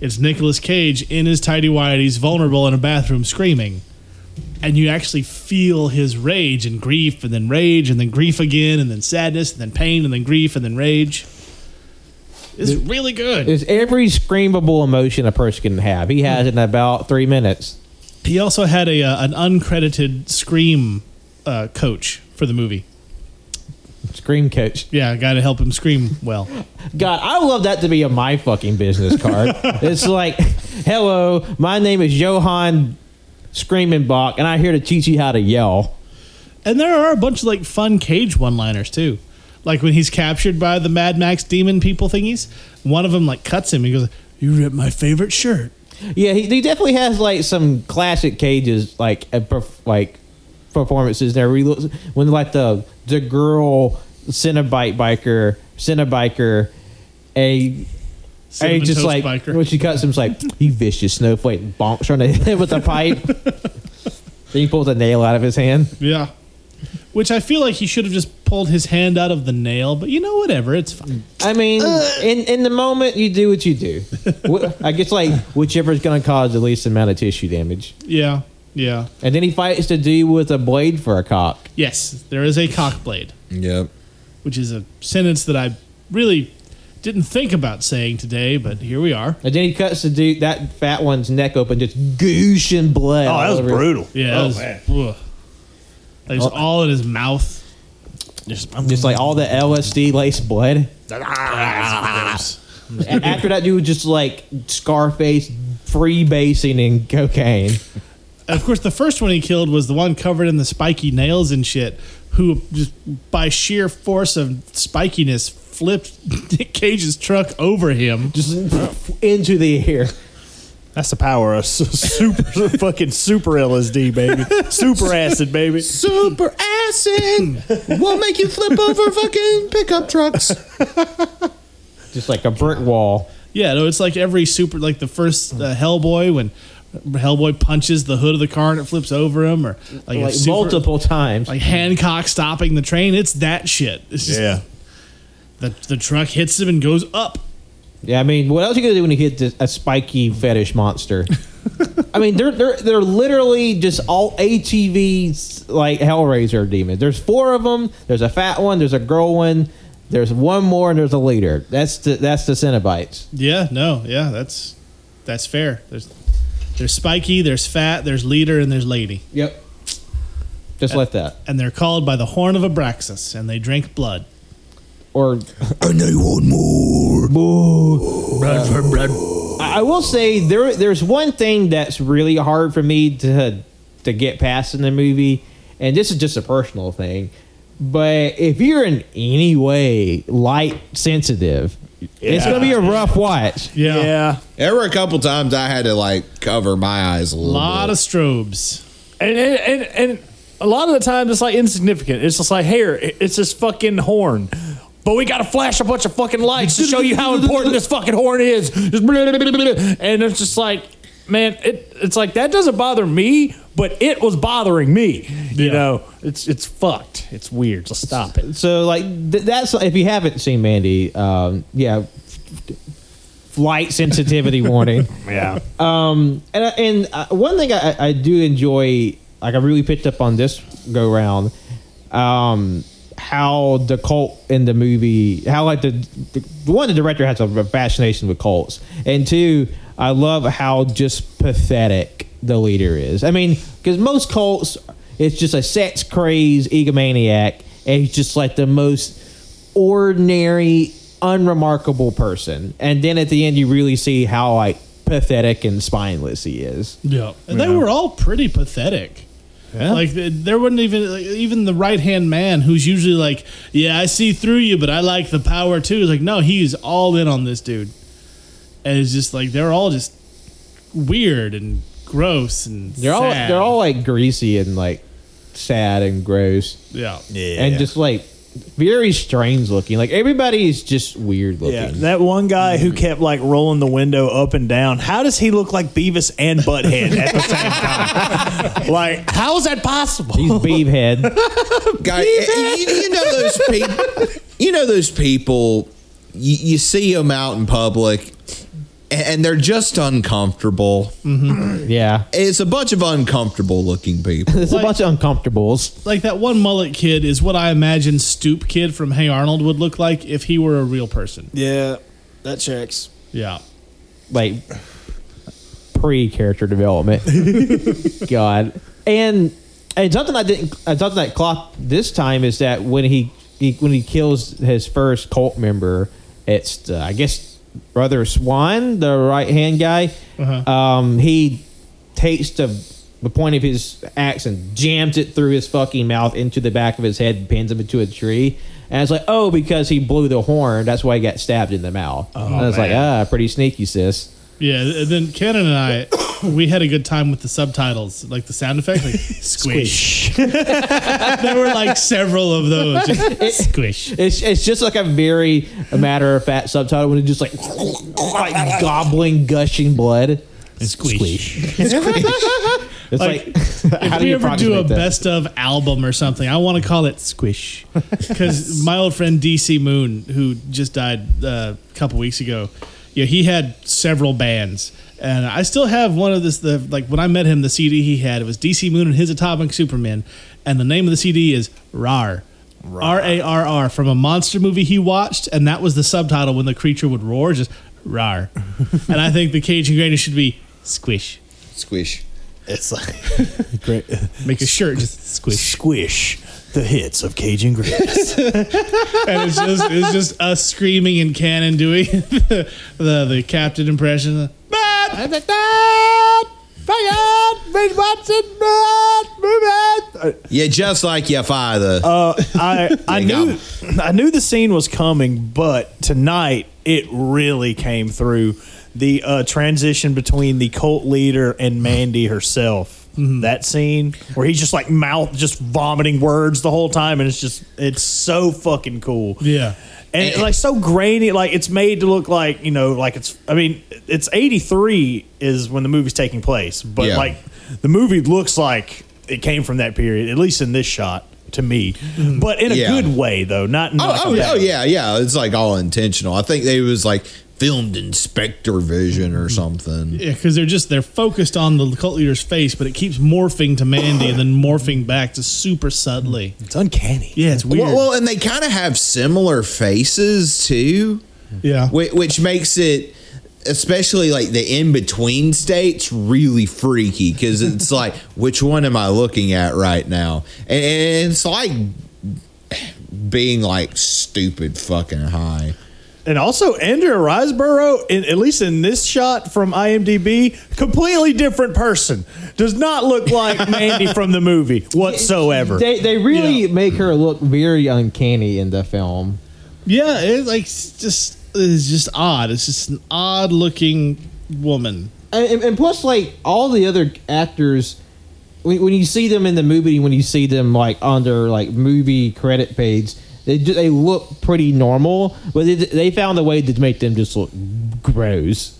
E: it's Nicolas Cage in his tidy whities, vulnerable in a bathroom, screaming, and you actually feel his rage and grief, and then rage, and then grief again, and then sadness, and then pain, and then grief, and then rage. It's really good.
H: It's every screamable emotion a person can have. He has it in about three minutes.
E: He also had a uh, an uncredited scream uh, coach for the movie.
H: Scream coach.
E: Yeah, a guy to help him scream well.
H: God, I would love that to be a my fucking business card. it's like, hello, my name is Johann Screaming Bach, and I'm here to teach you how to yell.
E: And there are a bunch of like fun cage one-liners too. Like when he's captured by the Mad Max demon people thingies, one of them like cuts him. He goes, "You ripped my favorite shirt."
H: Yeah, he, he definitely has like some classic cages like uh, perf- like performances there. Where he looks, when like the the girl Cinnabite biker, Cinnabiker, a and
E: Cinnamon
H: he just like
E: biker.
H: when she cuts him, it's like you vicious snowflake, bonks her on the head with a pipe. then he pulls a nail out of his hand.
E: Yeah. Which I feel like he should have just pulled his hand out of the nail, but you know, whatever, it's fine.
H: I mean, in in the moment, you do what you do. I guess like whichever is going to cause the least amount of tissue damage.
E: Yeah, yeah.
H: And then he fights the dude with a blade for a cock.
E: Yes, there is a cock blade,
F: Yep.
E: Which is a sentence that I really didn't think about saying today, but here we are.
H: And then he cuts the dude that fat one's neck open, just gooshing blood.
G: Oh, that was
H: over it.
G: brutal.
E: Yeah,
G: Oh,
E: it was,
G: man.
E: ugh. Like, just all in his mouth.
G: Just,
H: Just like all the LSD laced blood.
G: Ah,
H: after that, dude was just like Scarface freebasing in cocaine.
E: And of course, the first one he killed was the one covered in the spiky nails and shit, who just by sheer force of spikiness flipped Nick Cage's truck over him.
H: Just into the air.
G: That's the power of su- super fucking super LSD, baby. Super acid, baby.
F: Super acid will make you flip over fucking pickup trucks.
H: Just like a brick wall.
E: Yeah, no, it's like every super, like the first uh, Hellboy when Hellboy punches the hood of the car and it flips over him, or like,
H: Like
E: super-
H: multiple times.
E: like Hancock stopping the train. It's that shit. It's just,
G: Yeah.
E: the the truck hits him and goes up.
H: Yeah, I mean, what else are you gonna do when you hit this, a spiky fetish monster? I mean, they're they're they're literally just all ATVs like Hellraiser demons. There's four of them. There's a fat one. There's a girl one. There's one more, and there's a leader. That's the that's the Cenobites.
E: Yeah, no, yeah, that's that's fair. There's there's Spiky, there's Fat, there's Leader, and there's Lady,
H: Yep. Just like that.
E: and they're called by the horn of Abraxas, and they drink blood.
H: Or
F: And I want more.
H: blood for blood. I I will say there there's one thing that's really hard for me to to get past in the movie, and this is just a personal thing. But if you're in any way light sensitive, it's gonna be a rough watch.
E: Yeah,
G: Yeah.
F: There were a couple times I had to like cover my eyes a
E: a
F: little
E: lot
F: bit.
E: of strobes.
G: And, and and and a lot of the time it's like insignificant. It's just like here, it's this fucking horn. But we got to flash a bunch of fucking lights to show you how important this fucking horn is. Just blah, blah, blah, blah, blah. And it's just like, man, it, it's like that doesn't bother me, but it was bothering me. You
E: Yeah.
G: know, it's it's fucked. It's weird. So stop it.
H: So like th- that's if you haven't seen Mandy, um, yeah, light sensitivity warning.
G: Yeah.
H: Um, and and uh, one thing I, I do enjoy, like I really picked up on this go round. um, how the cult in the movie, how like the, the one the director has a fascination with cults, and two, I love how just pathetic the leader is. I mean, because most cults, it's just a sex crazed egomaniac, and he's just like the most ordinary, unremarkable person. And then at the end, you really see how like pathetic and spineless he is.
E: Yeah, and they were all pretty pathetic. Yeah. Like there wasn't even like, even the right hand man who's usually like, yeah, I see through you, but I like the power too. It's like, no, he's all in on this dude, and it's just like they're all just weird and gross and
H: They're all
E: sad.
H: they're all like greasy and like sad and gross.
E: yeah.
G: Yeah.
H: and just like very strange looking. Like everybody's just weird looking.
G: Yeah, that one guy who mm. kept like rolling the window up and down. How does he look like Beavis and Butthead at the same time? like, how is that possible?
H: He's beef head.
F: Guy, you, you know those people. You know those people. You, you see them out in public, and, and they're just uncomfortable.
H: yeah.
F: It's a bunch of uncomfortable looking people.
H: It's a bunch of uncomfortables.
E: Like that one mullet kid is what I imagine Stoop Kid from Hey Arnold would look like if he were a real person.
G: yeah, that checks.
E: Yeah.
H: Like pre character development. God. And and something I didn't something that clocked this time is that when he, he when he kills his first cult member, it's uh, I guess brother Swan, the right hand guy.
E: Uh-huh.
H: Um, he takes the the point of his axe and jams it through his fucking mouth into the back of his head and pins him into a tree. And it's like, oh, because he blew the horn, that's why he got stabbed in the mouth. and I was like, ah, pretty sneaky, sis.
E: Yeah, and then Cannon and I, we had a good time with the subtitles, like the sound effects, like squish. there were like several of those. Just squish.
H: It's, it's just like a very matter of fact subtitle when it's just like, like gobbling, gushing blood.
E: Squish.
H: It's
E: Like,
H: like,
E: If
H: do
E: we
H: you
E: ever do a
H: that?
E: best of album or something, I want to call it Squish. Because my old friend DC Moon, who just died uh, a couple weeks ago, yeah, he had several bands. And I still have one of this. The like when I met him, the CD he had it was DC Moon and his Atomic Superman, and the name of the CD is RAR, R A R R from a monster movie he watched, and that was the subtitle when the creature would roar, just RAR. and I think the Cajun Granny should be Squish.
F: Squish.
G: It's like great.
E: Make a shirt just Squish.
G: Squish the hits of Cajun Grease.
E: and it's just it's just us screaming and Cannon doing the the, the captain impression. Bad.
F: Yeah, just like your father.
G: Uh, I I
F: There you
G: knew I knew the scene was coming, but tonight it really came through the uh, transition between the cult leader and Mandy herself. Mm-hmm. That scene where he's just like mouth just vomiting words the whole time, and it's just it's so fucking cool.
E: Yeah.
G: and it's like so grainy. Like it's made to look like you know, like it's. I mean, it's eighty three is when the movie's taking place, but
F: Yeah.
G: like the movie looks like it came from that period, at least in this shot to me. Mm-hmm. But in a
F: Yeah.
G: good way, though, not. in
F: Oh,
G: like
F: oh, oh, yeah, yeah. It's like all intentional. I think they was like filmed in Spectre Vision or something.
E: Yeah, because they're just they're focused on the cult leader's face, but it keeps morphing to Mandy and then morphing back to super subtly.
G: It's uncanny.
E: Yeah, it's weird.
F: Well, well, and they kind of have similar faces too,
E: yeah,
F: which, which makes it, especially like the in between states, really freaky because it's like, which one am I looking at right now? And, and it's like being like stupid fucking high.
G: And also, Andrea Riseborough, in, at least in this shot from IMDb, completely different person. Does not look like Mandy from the movie whatsoever.
H: They, they really
E: Yeah.
H: make her look very uncanny in the film.
E: yeah. It's like just it's just odd. It's just an odd looking woman.
H: And, and plus, like all the other actors, when, when you see them in the movie, when you see them like on their like movie credit page, they ju- they look pretty normal, but they, they found a way to make them just look gross.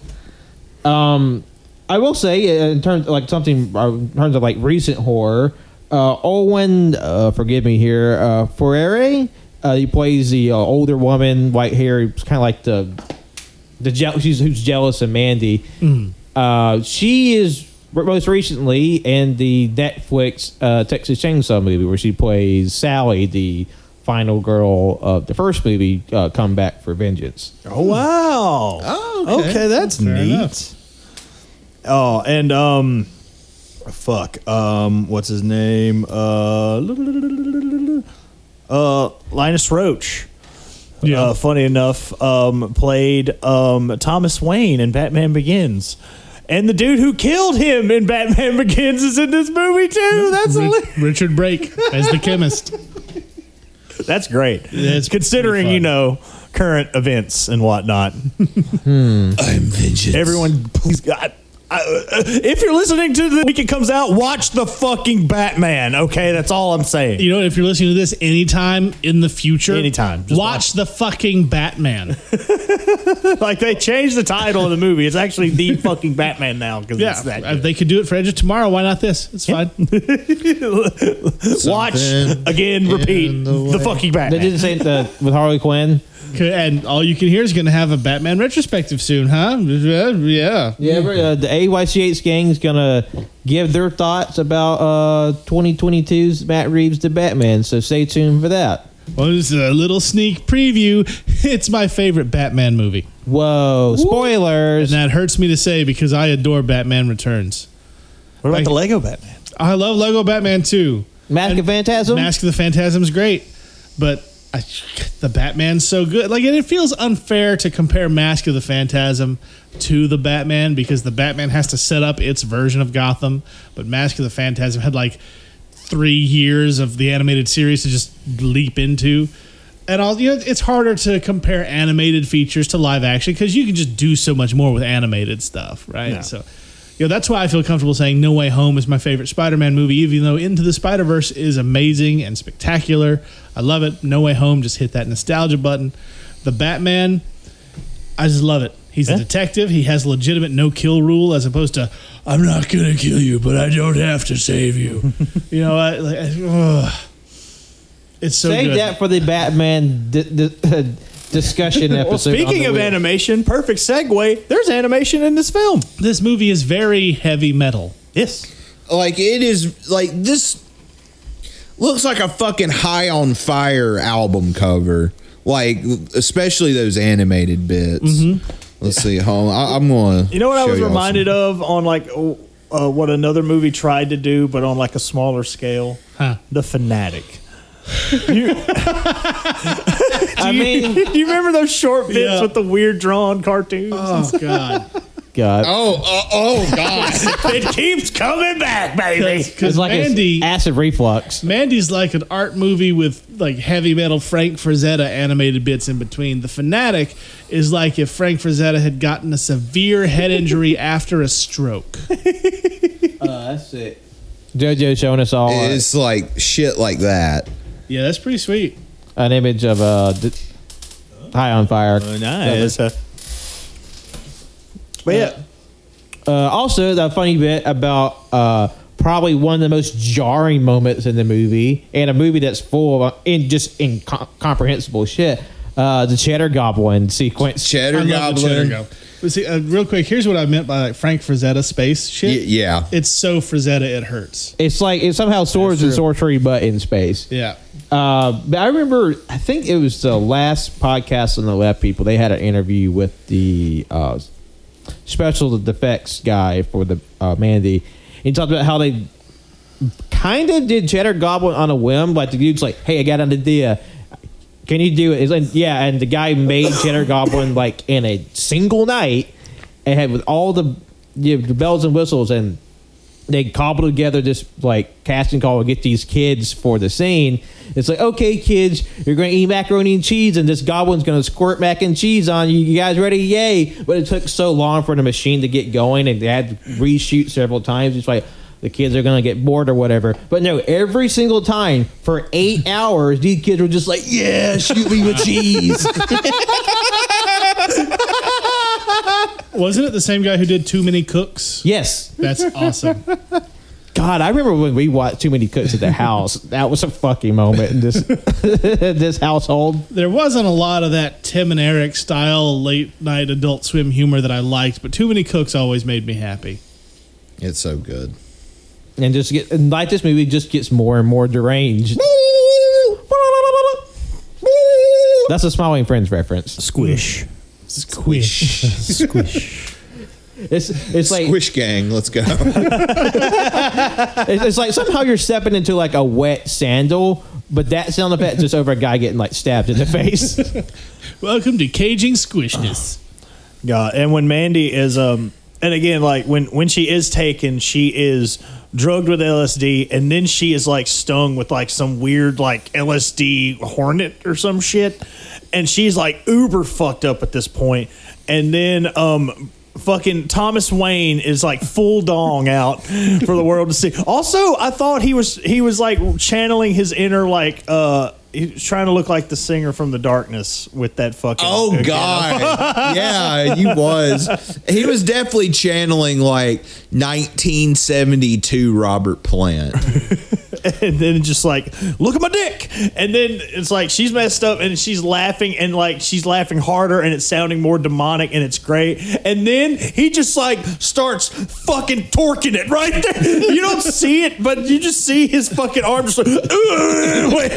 H: Um, I will say uh, in terms like something uh, in terms of like recent horror, uh, Owen, uh, forgive me here, uh, Fouéré, uh, he plays the uh, older woman, white hair. Kind of like the the je- she's who's jealous of Mandy. Uh, she is most recently in the Netflix uh, Texas Chainsaw movie, where she plays Sally, the final girl of the first movie, uh, come back for vengeance.
G: Oh wow.
F: Oh,
G: okay. that's
E: Fair
G: neat.
E: enough.
G: Oh, and um, fuck. Um, what's his name? Uh, uh, Linus Roache.
E: Yeah.
G: Uh, funny enough, um, played um Thomas Wayne in Batman Begins. And the dude who killed him in Batman Begins is in this movie too. That's
E: Ri-
G: hilarious.
E: Richard Brake as the chemist.
G: That's great.
E: it's
G: Considering you know current events and whatnot. Hmm.
F: I'm vengeance.
G: Everyone, please God. Uh, if you're listening to the week it comes out, watch the fucking Batman. Okay, that's all I'm saying.
E: You know, if you're listening to this anytime in the future,
G: Anytime. Just
E: watch the fucking Batman.
G: like they changed the title of the movie. It's actually the fucking Batman now because
E: Yeah,
G: it's that.
E: if
G: good.
E: they could do it for Edge of Tomorrow. Why not this? It's fine.
G: Watch
F: Something
G: again, repeat the,
F: the way.
G: fucking Batman.
H: They
G: Batman.
H: did the same uh, with Harley Quinn.
E: Okay, and all you can hear is going to have a Batman retrospective soon, huh? Yeah.
H: Yeah, but, uh, the AYCH gang is gonna give their thoughts about uh, 2022's Matt Reeves the Batman. So stay tuned for that.
E: Well, this is a little sneak preview. It's my favorite Batman movie.
H: Whoa! Spoilers.
E: And that hurts me to say because I adore Batman Returns.
G: what about
E: like-
G: the Lego Batman?
E: I love Lego Batman too.
H: Mask of Phantasm.
E: Mask of the Phantasm is great, but I, the Batman's so good. Like, it feels unfair to compare Mask of the Phantasm to the Batman because the Batman has to set up its version of Gotham, but Mask of the Phantasm had like three years of the animated series to just leap into. And all you know, it's harder to compare animated features to live action because you can just do so much more with animated stuff, right?
G: Yeah.
E: So, you know, that's why I feel comfortable saying No Way Home is my favorite Spider-Man movie, even though Into the Spider-Verse is amazing and spectacular. I love it. No Way Home just hit that nostalgia button. The Batman, I just love it. He's a detective. He has a legitimate no-kill rule as opposed to I'm not gonna kill you, but I don't have to save you. you know, I, like, I- ugh. it's so
H: Save
E: good.
H: that for the Batman di- di- discussion episode.
G: Well, speaking of
H: wheel.
G: animation, perfect segue. There's animation in this film.
E: this movie is very heavy metal.
G: Yes.
F: like it is like this looks like a fucking high on fire album cover like especially those animated bits let's see home I, i'm gonna
G: You know what I was reminded
F: some-
G: of on like uh, what another movie tried to do, but on like a smaller scale?
E: Huh.
G: The Fanatic.
H: I mean,
G: Do you remember those short bits
E: Yeah.
G: with the weird drawn cartoons?
E: Oh God!
H: God,
F: oh oh, oh god
G: it keeps coming back, baby.
H: it's
E: Because
H: like it's
E: Mandy,
H: acid reflux.
E: Mandy's like an art movie with like heavy metal Frank Frazetta animated bits in between. The Fanatic is like if Frank Frazetta had gotten a severe head injury after a stroke.
H: Oh, that's it. JoJo showing us all
F: it's like shit like that
E: Yeah, that's pretty sweet.
H: An image of uh, d- High on Fire.
G: Oh, nice. But yeah,
H: Uh, also, the funny bit about uh, probably one of the most jarring moments in the movie, and a movie that's full of uh, in just incomprehensible shit. Uh, the Cheddar Goblin sequence.
F: cheddar
E: I love the
F: goblin
E: Cheddar Go. But see, uh, real quick, here's what I meant by like Frank Frazetta space shit.
F: Y- yeah
E: It's so Frazetta it hurts.
H: It's like it's somehow swords and sorcery, but in space.
E: Yeah.
H: Uh, but I remember, I think it was the last podcast on the Left People. They had an interview with the uh, special effects guy for the uh, Mandy. He talked about how they kind of did Cheddar Goblin on a whim. Like the dude's like, "Hey, I got an idea. Can you do it?" He's like, yeah, and the guy made Cheddar Goblin like in a single night, and had with all the, you know, the bells and whistles and they cobble together this like casting call to get these kids for the scene. It's like, okay, kids, you're going to eat macaroni and cheese, and this goblin's going to squirt mac and cheese on you. You guys ready? Yay! But it took so long for the machine to get going, and they had to reshoot several times. It's like the kids are going to get bored or whatever. But no, every single time for eight hours, these kids were just like, yeah, shoot me with cheese.
E: Wasn't it the same guy who did Too Many Cooks?
H: yes.
E: That's awesome.
H: God, I remember when we watched Too Many Cooks at the house. That was a fucking moment in this this household.
E: there wasn't a lot of that Tim and Eric style late night adult swim humor that I liked, but Too Many Cooks always made me happy.
F: It's so good.
H: and just get and like this movie just gets more and more deranged. That's a Smiling Friends reference.
G: Squish.
E: Squish.
G: Squish.
H: It's it's like
F: Squish Gang, let's go.
H: it's, it's like somehow you're stepping into like a wet sandal, but that sound effect just over a guy getting like stabbed in the face.
E: Welcome to Caging Squishness.
G: God, and when Mandy is um, and again, like when when she is taken, she is drugged with LSD, and then she is like stung with like some weird like LSD hornet or some shit, and she's like uber fucked up at this point. and then um. Fucking Thomas Wayne is like full dong out for the world to see. Also, I thought he was he was like channeling his inner like uh he was trying to look like the singer from the darkness with that fucking
F: Oh God! yeah, he was. He was definitely channeling like 1972 Robert Plant.
G: and then just like look at my dick and then it's like she's messed up and she's laughing and like she's laughing harder and it's sounding more demonic and it's great and then he just like starts fucking torquing it right there you don't see it but you just see his fucking arm just like.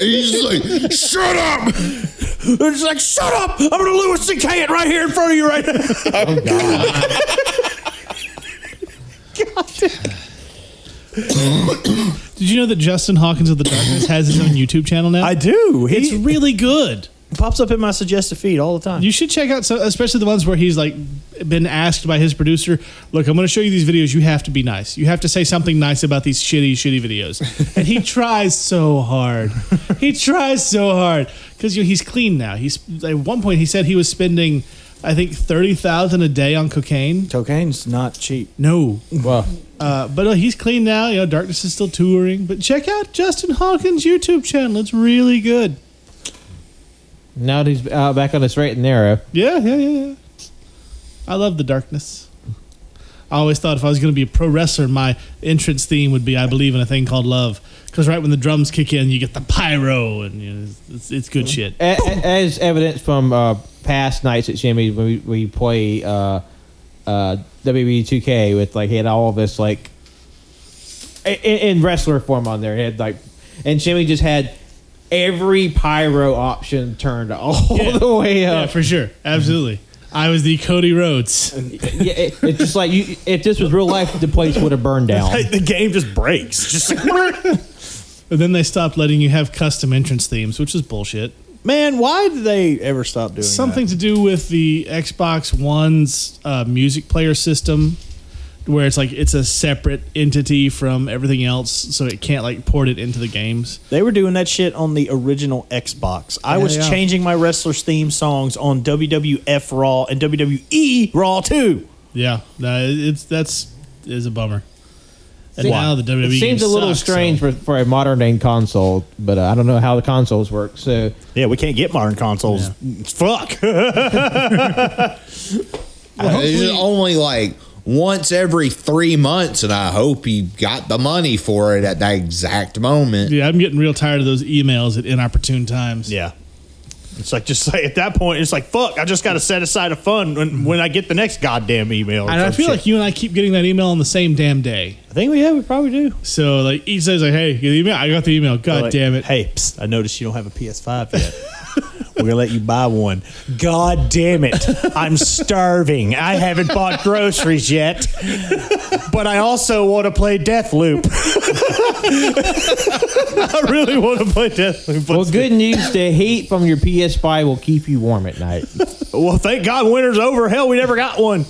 F: He's like, "Shut up!"
G: it's like shut up i'm gonna Louis C.K. it right here in front of you right now oh,
E: Did you know that Justin Hawkins of the Darkness has his own YouTube channel now?
G: i do he
E: It's really good.
G: It pops up in my suggested feed all the time
E: You should check out, so, especially the ones where he's like been asked by his producer, "Look, I'm going to show you these videos. You have to be nice. You have to say something nice about these shitty, shitty videos." and he tries so hard. He tries so hard because you know, he's clean now. He's at one point he said he was spending, I think, thirty thousand a day on cocaine.
G: cocaine's not cheap
E: No,
H: well,
E: uh, but uh, he's clean now. You know, Darkness is still touring. But check out Justin Hawkins' YouTube channel. It's really good.
H: now that he's uh, back on the straight and narrow.
E: Yeah, yeah, yeah, yeah. I love the darkness. I always thought if I was going to be a pro wrestler, my entrance theme would be "I believe in a thing called love." Because right when the drums kick in, you get the pyro, and you know, it's, it's good shit.
H: A- a- as evidence from uh, past nights at Jimmy's when we, we play uh, uh, WWE 2K with like he had all of this like in, in wrestler form on there. He had like, and Jimmy just had every pyro option turned all
E: Yeah.
H: the way up.
E: Yeah,
H: up.
E: for sure, absolutely. I was the Cody Rhodes.
H: yeah, it, it's just like you. If this was real life, the place would have burned down.
G: the game just breaks just like
E: But then they stopped letting you have custom entrance themes, which is bullshit.
G: Man, why did they ever stop doing that?
E: Something to do with the Xbox One's uh, music player system, where it's like it's a separate entity from everything else, so it can't like port it into the games.
G: They were doing that shit on the original Xbox. I
E: Yeah,
G: was
E: yeah.
G: changing my wrestlers' theme songs on WWF Raw and WWE Raw too.
E: Yeah, no, it's that's is a bummer. And
H: See,
E: now the WWE
H: It seems a little
E: sucks,
H: strange
E: so-
H: for, for a modern day console, but uh, I don't know how the consoles work. So
G: Yeah, we can't get modern consoles. Fuck.
F: It's only like once every three months, and I hope he got the money for it at that exact moment.
E: Yeah, I'm getting real tired of those emails at inopportune times.
G: yeah. It's like just like at that point, it's like fuck. I just got to set aside a fund when, when I get the next goddamn email.
E: And I feel
G: shit.
E: like you and I keep getting that email on the same damn day.
G: I think we have. We probably do.
E: So like each says like, "Hey, get the email? I got the email. God
G: Like,
E: damn it!
G: Hey, psst, I noticed you don't have a PS5 yet. We're gonna let you buy one. God damn it! I'm starving. I haven't bought groceries yet, but I also want to play Deathloop. I really want to play Deathloop.
H: Well, good news. The heat from your PS5 will keep you warm at night.
G: Well, thank God winter's over. Hell, we never got one.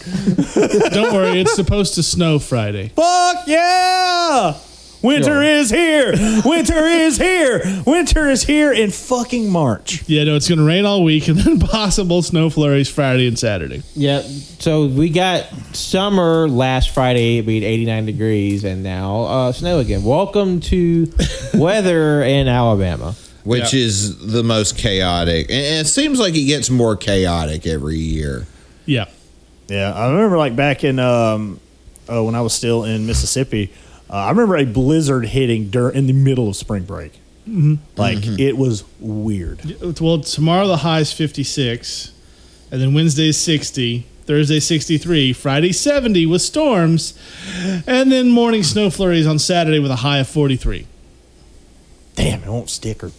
E: Don't worry, it's supposed to snow Friday.
G: Fuck yeah! Winter
H: Sure.
G: is here. Winter is here. Winter is here in fucking March.
E: Yeah, no, it's going to rain all week, and then possible snow flurries Friday and Saturday.
H: Yeah. So we got summer last Friday being 89 degrees, and now uh, snow again. Welcome to weather in Alabama.
F: which is the most chaotic. And it seems like it gets more chaotic every year.
E: Yeah,
G: Yeah, I remember like back in um, uh, when I was still in Mississippi. Uh, I remember a blizzard hitting dur- in the middle of spring break. Mm-hmm. Like mm-hmm. it was weird.
E: Uh, well, tomorrow the high is 56, and then Wednesday is 60, Thursday 63, Friday 70 with storms, and then morning snow flurries on Saturday with a high of 43.
G: Damn, it won't stick or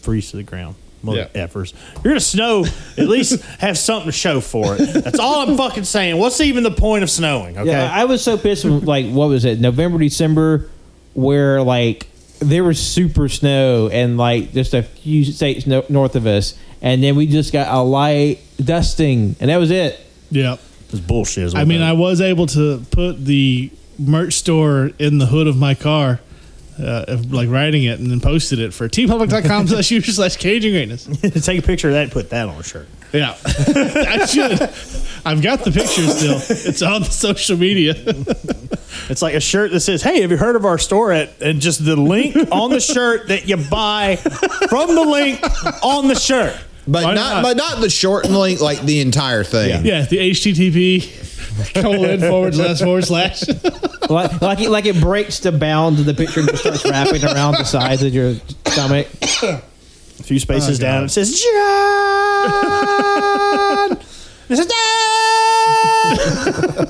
G: freeze to the ground. Mother
E: Yeah.
G: effers. You're gonna snow. At least have something to show for it. That's all I'm fucking saying. What's even the point of snowing? Okay.
H: Yeah, I was so pissed. When, like, what was it? November, December, where like there was super snow and like just a few states no- north of us, and then we just got a light dusting, and that was it.
E: Yeah.
G: it's bullshit.
E: I mean,
G: that
E: I was able to put the merch store in the hood of my car, uh, like writing it, and then posted it for teepublic.com slash user slash caging greatness.
G: take a picture of that and put that on a shirt.
E: Yeah, I should. I've got the picture still. It's on the social media.
G: It's like a shirt that says, "Hey, have you heard of our store?" At and just the link on the shirt that you buy from the link on the shirt.
F: But
E: Why
F: not,
E: not?
F: but not the shortened link, like the entire thing.
E: Yeah, the HTTP colon forward slash forward slash.
H: Like, like it, like it breaks the bounds of the picture and just starts wrapping around the sides of your stomach.
G: A few spaces
E: Oh,
G: down, it says John. It says Dan!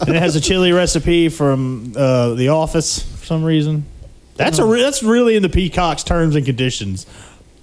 G: and it has a chili recipe from uh, The Office for some reason. That's a re- that's really in the Peacock's terms and conditions.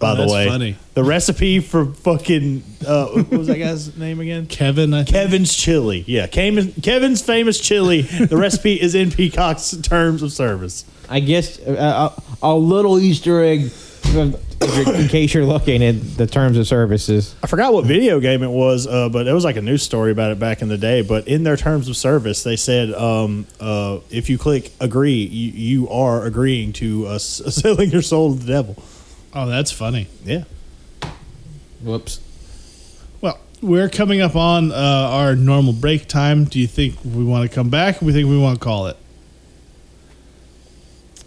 G: By
E: Oh,
G: the
E: that's
G: way,
E: funny.
G: the recipe for fucking uh, what was that guy's name again?
E: Kevin, I think.
G: Kevin's chili. Yeah, Kevin, Kevin's famous chili. The recipe is in Peacock's terms of service.
H: I guess uh, a, a little Easter egg, uh, if you're- in case you're looking at the terms of services.
G: I forgot what video game it was, uh, but it was like a news story about it back in the day. But in their terms of service, they said um, uh, if you click agree, you, you are agreeing to uh, s- selling your soul to the devil.
E: Oh, that's funny.
G: Yeah.
H: Whoops.
E: Well, we're coming up on uh, our normal break time. Do you think we want to come back? Or we think we want to call it?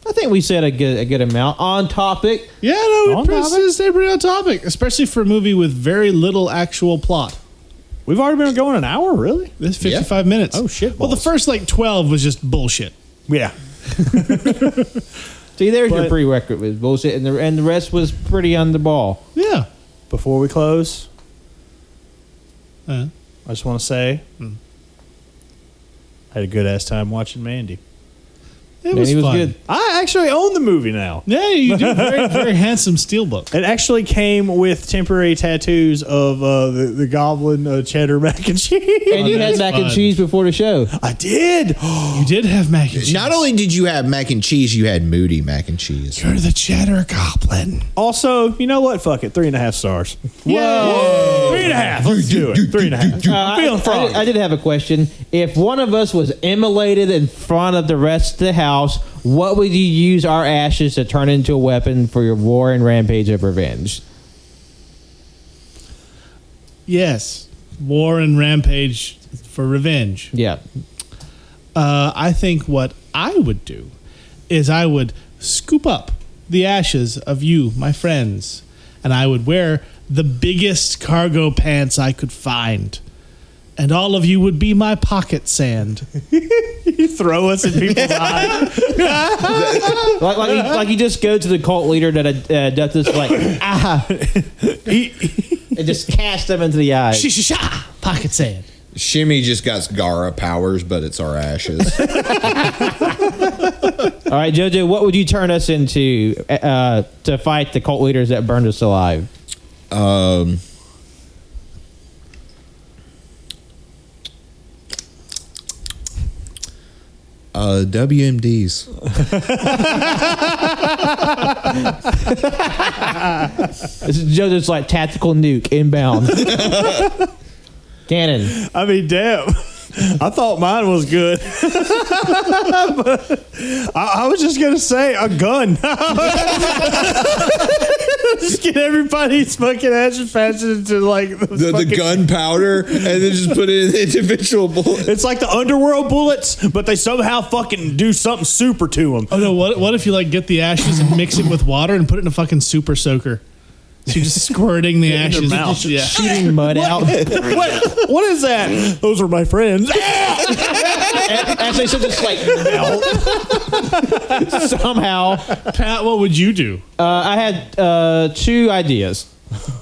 H: I think we said a good a good amount on topic.
E: Yeah, no,
G: On
E: we press
G: topic?
E: stay pretty on topic, especially for a movie with very little actual plot.
G: We've already been going an hour, really?
E: This is 55 minutes.
G: Oh, shit
E: Well, the first like 12 was just bullshit.
G: Yeah.
H: See, there's your
G: But-
H: prerequisite was bullshit, and the and the rest was pretty on the ball.
E: Yeah.
G: Before we close,
E: Uh,
G: I just want to say
E: Hmm.
G: I had a good ass time watching Mandy.
E: It was,
H: he was
E: fun.
H: good.
G: I actually own the movie now.
E: Yeah, you do very, very handsome steelbook.
G: It actually came with temporary tattoos of uh, the, the goblin uh, cheddar mac and cheese.
H: And you had
E: that's
H: mac and
E: fun.
H: cheese before the show.
G: I did.
E: You did have mac and cheese.
F: Not only did you have mac and cheese, you had Moody mac and cheese.
E: You're the cheddar goblin.
G: Also, you know what? Fuck it. Three and a half stars.
E: Whoa.
G: Three and a half. Let's do it. Three and a half.
H: Uh,
G: I'm feeling
H: I,
G: froggy.
H: did, I did have a question. If one of us was immolated in front of the rest of the house, what would you use our ashes to turn into a weapon for your war and rampage of revenge?
E: Yes. War and rampage for revenge.
H: Yeah.
E: Uh, I think what I would do is I would scoop up the ashes of you, my friends, and I would wear the biggest cargo pants I could find. And all of you would be my pocket sand.
G: you throw us in people's eyes.
H: Like, like, you, like you just go to the cult leader that uh, does this, like, ah, and just cast them into the eyes.
E: Shisha pocket sand.
F: Shimmy just got Gaara powers, but it's our ashes.
H: All right, JoJo, what would you turn us into uh, to fight the cult leaders that burned us alive?
F: um, uh, WMDs.
H: This is JoJo's like tactical nuke inbound. Cannon.
G: I mean, damn. I thought mine was good. But I, I was just going to say a gun. just get everybody's fucking ashes fashion into like
F: The, the gunpowder, and then just put it in individual bullets.
G: It's like the underworld bullets, but they somehow fucking do something super to them.
E: Oh no! What what if you like get the ashes and mix it with water and put it in a fucking super soaker? You're just squirting the
G: In their
E: ashes.
G: mouth.
E: Yeah.
H: Shooting mud out.
G: what, what is that? Those are my friends.
H: As they said, just like melt. Somehow.
E: Pat, what would you do?
H: Uh, I had uh, two ideas.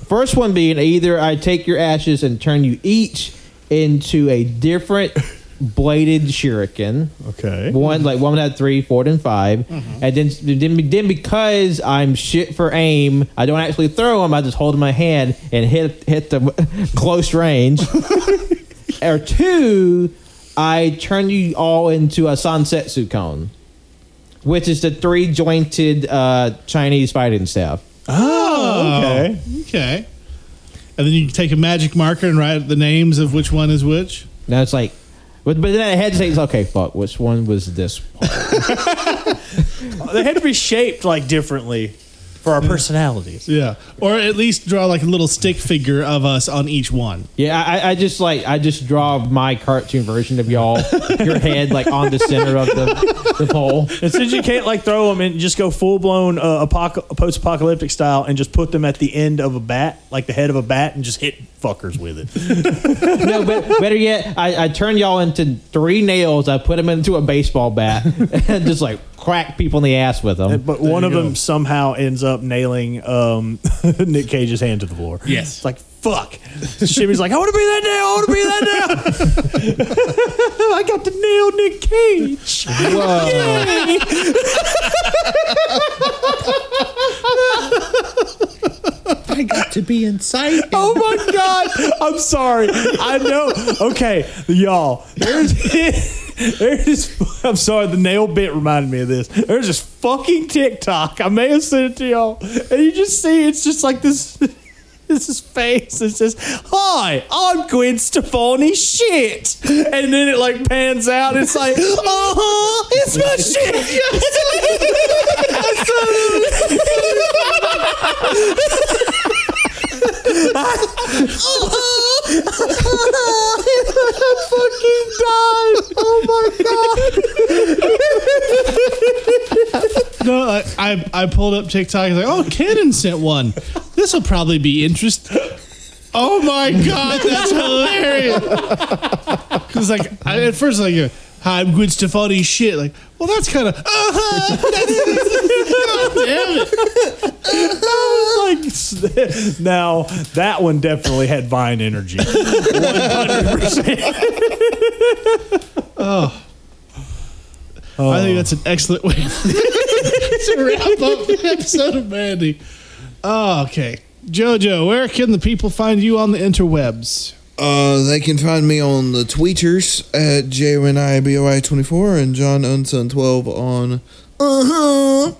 H: First one being either I take your ashes and turn you each into a different bladed shuriken.
G: Okay.
H: One like one had three, four, and 5 and then then then because I'm shit for aim, I don't actually throw them. I just hold them in my hand and hit hit the close range. or two, I turn you all into a Sansetsukon, which is the three jointed uh, Chinese fighting staff.
E: Oh,
G: okay.
E: Okay. And then you take a magic marker and write the names of which one is which.
H: Now it's like, but, but then I had to say, okay, fuck, which one was this?
G: They had to be shaped like differently for our personalities.
E: Yeah. Or at least draw like a little stick figure of us on each one.
H: Yeah, I, I just like I just draw my cartoon version of y'all, your head like on the center of the, the pole.
G: And since you can't like throw them and just go full blown uh, apoc- post apocalyptic style and just put them at the end of a bat, like the head of a bat, and just hit fuckers with it.
H: No, but better yet, I, I turn y'all into three nails. I put them into a baseball bat and just like crack people in the ass with them.
G: But one of them somehow ends up nailing um, Nick Cage's hand to the floor.
E: Yes.
G: It's like, fuck. Shimmy's like, I want to be that nail. I want to be that nail. I got to nail Nick Cage.
F: I got to be inside.
G: Oh my god! I'm sorry. I know. Okay, y'all. There's there's. I'm sorry. The nail bit reminded me of this. There's this fucking TikTok. I may have sent it to y'all, and you just see it's just like this. This is face. It says, "Hi, I'm Gwen Stefani." Shit, and then it like pans out. It's like, "Uh huh, it's my shit." fucking died. Oh my god.
E: No, I, I, I pulled up TikTok. Was like, oh, Cannon sent one. This will probably be interesting. Oh my god, that's hilarious! Because like I, at first, like, I'm Gwen Stefani. Shit, like, well, that's kind of. Uh-huh, God damn it!
G: like now that one definitely had Vine energy. 100%. Oh.
E: I think that's an excellent way to wrap up the episode of Mandy. Oh, okay. Jojo, where can the people find you on the interwebs?
F: Uh, they can find me on the tweeters at JNIBOI24 and John Unson 12 on. Uh huh.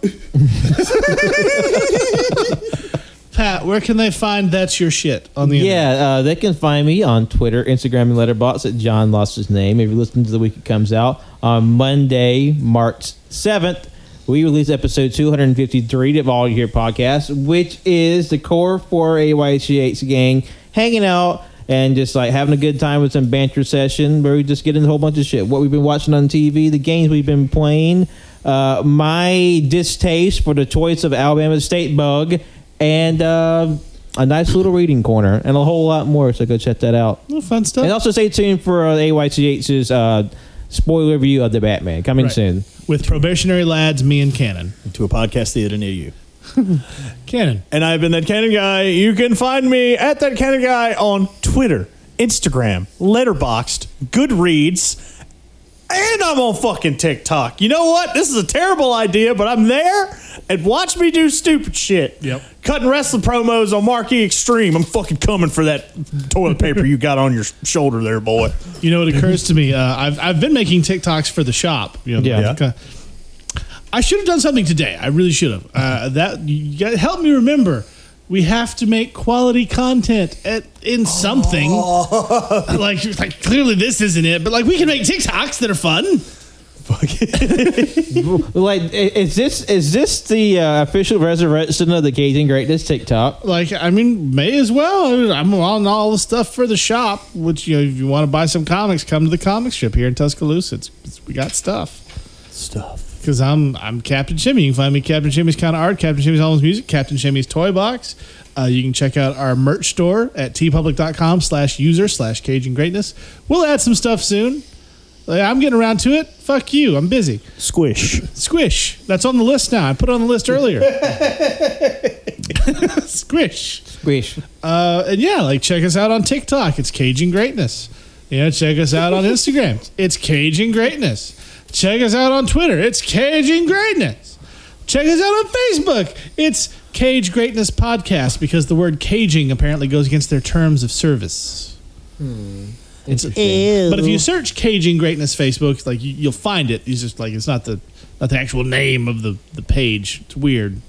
E: Pat, where can they find That's Your Shit on the internet?
H: Yeah, uh, they can find me on Twitter, Instagram, and Letterboxd at John Lost His Name. If you listen to the week it comes out on Monday, March seventh, we release episode two hundred and fifty-three of All You Hear podcast, which is the core for AYCH gang hanging out and just like having a good time with some banter session where we just get into a whole bunch of shit. What we've been watching on TV, the games we've been playing, uh, my distaste for the choice of Alabama State Bug, and uh, a nice little reading corner, and a whole lot more. So go check that out.
E: Oh, fun stuff.
H: And also stay tuned for uh, AYCH's uh, spoiler review of the Batman coming
E: Right.
H: soon.
E: With probationary lads, me and Cannon.
G: to a podcast theater near you.
E: Cannon.
G: And I've been that Cannon guy. You can find me at that Cannon guy on Twitter, Instagram, Letterboxd, Goodreads, and I'm on fucking TikTok. You know what? This is a terrible idea, but I'm there and watch me do stupid shit.
E: Yep.
G: Cutting wrestling promos on Marquee Extreme. I'm fucking coming for that toilet paper you got on your shoulder there, boy.
E: You know, it occurs to me, uh, I've, I've been making TikToks for the shop. You know,
H: Yeah.
E: like, uh, I should have done something today. I really should have. Uh, that you gotta help me remember. We have to make quality content at in something. like, like clearly this isn't it, but like we can make TikToks that are fun.
H: Like, is this is this the uh, official resurrection of the Cajun Greatness TikTok?
E: Like, I mean, may as well. I mean, I'm on all the stuff for the shop. Which you know, if you want to buy some comics, come to the comic strip here in Tuscaloosa. It's, it's, we got stuff.
G: Stuff.
E: Because I'm I'm Captain Shimmy. You can find me Captain Shimmy's kind of art, Captain Shimmy's almost music, Captain Shimmy's toy box. Uh, you can check out our merch store at teepublic.com slash user slash Cajun Greatness. We'll add some stuff soon. Like, I'm getting around to it. Fuck you. I'm busy.
G: Squish.
E: Squish. That's on the list now. I put it on the list earlier. Squish.
H: Squish.
E: Uh, and yeah, like check us out on TikTok. It's Cajun Greatness. You know, check us out on Instagram. It's Caging Greatness. Check us out on Twitter. It's Caging Greatness. Check us out on Facebook. It's Cage Greatness Podcast because the word caging apparently goes against their terms of service. Hmm.
H: Interesting.
E: But if you search Caging Greatness Facebook, like you, you'll find it. It's just like it's not the not the actual name of the the page. It's weird.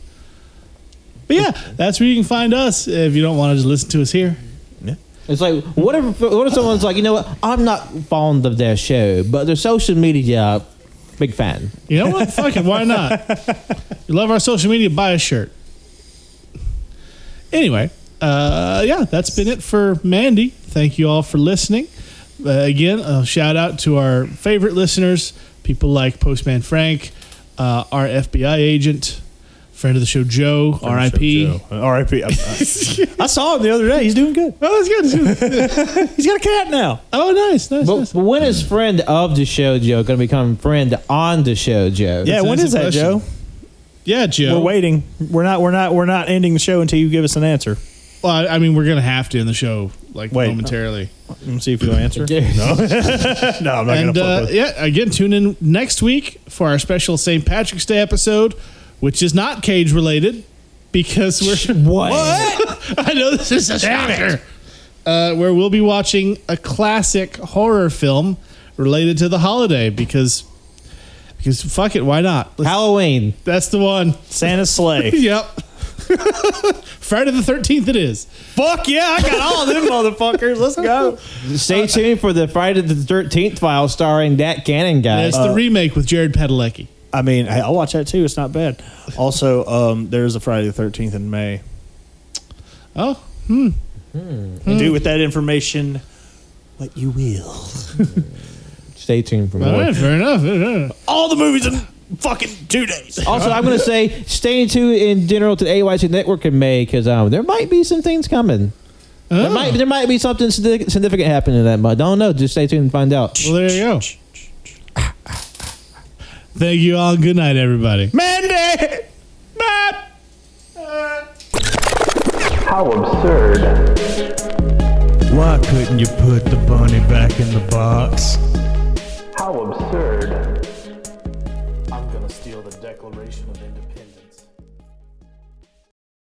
E: But yeah, that's where you can find us if you don't want to just listen to us here.
H: It's like what if what if someone's like, you know what? I'm not fond of their show, but their social media, big fan.
E: You know what? Fuck it. Why not? You love our social media? Buy a shirt. Anyway, uh, yeah, that's been it for Mandy. Thank you all for listening. Uh, again, a shout out to our favorite listeners, people like Postman Frank, uh, our FBI agent, friend of the show Joe, R.I.P.
G: Uh, R.I.P. I, I- I saw him the other day. He's doing good.
E: Oh, that's good. That's good.
G: He's got a cat now.
E: oh, nice, nice,
H: But,
E: nice.
H: but when is friend of the show Joe going to become friend on the show Joe?
G: Yeah,
E: That's
G: when
E: an
G: is that,
E: excellent
G: Joe?
E: Yeah, Joe.
G: We're waiting. We're not. We're not. We're not ending the show until you give us an answer.
E: Well, I, I mean, we're gonna have to in the show, like
G: Wait.
E: momentarily.
G: Let me see if you'll answer.
H: Yeah.
G: No, no, I'm not
E: and
G: gonna
E: uh, yeah, again, tune in next week for our special St. Patrick's Day episode, which is not cage related because we're
H: What?
E: I know this is a shocker. Uh, where we'll be watching a classic horror film related to the holiday because because fuck it, why not? Let's-
H: Halloween.
E: that's the one.
G: Santa's sleigh.
E: Yep. Friday the thirteenth. It is.
G: Fuck yeah! I got all of them motherfuckers. Let's go.
H: Stay tuned for the Friday the Thirteenth file starring that Cannon guy.
E: It's the remake with Jared Padalecki.
G: I mean, hey, I'll watch that too. It's not bad. Also, um, there's a Friday the Thirteenth in May.
E: Oh,
G: Do with that information what you will.
H: Stay tuned for more.
E: right, fair enough. fair.
G: All the movies in fucking two days.
H: Also, I'm going to say stay tuned in general to the AYC Network in May because um, there might be some things coming. There
E: Oh.
H: might there might be something significant significant happening in that month. Don't know. Just stay tuned and find out.
E: Well, there you go. Thank you all. Good night, everybody.
G: Mandy.
I: How absurd.
J: Why couldn't you put the bunny back in the box?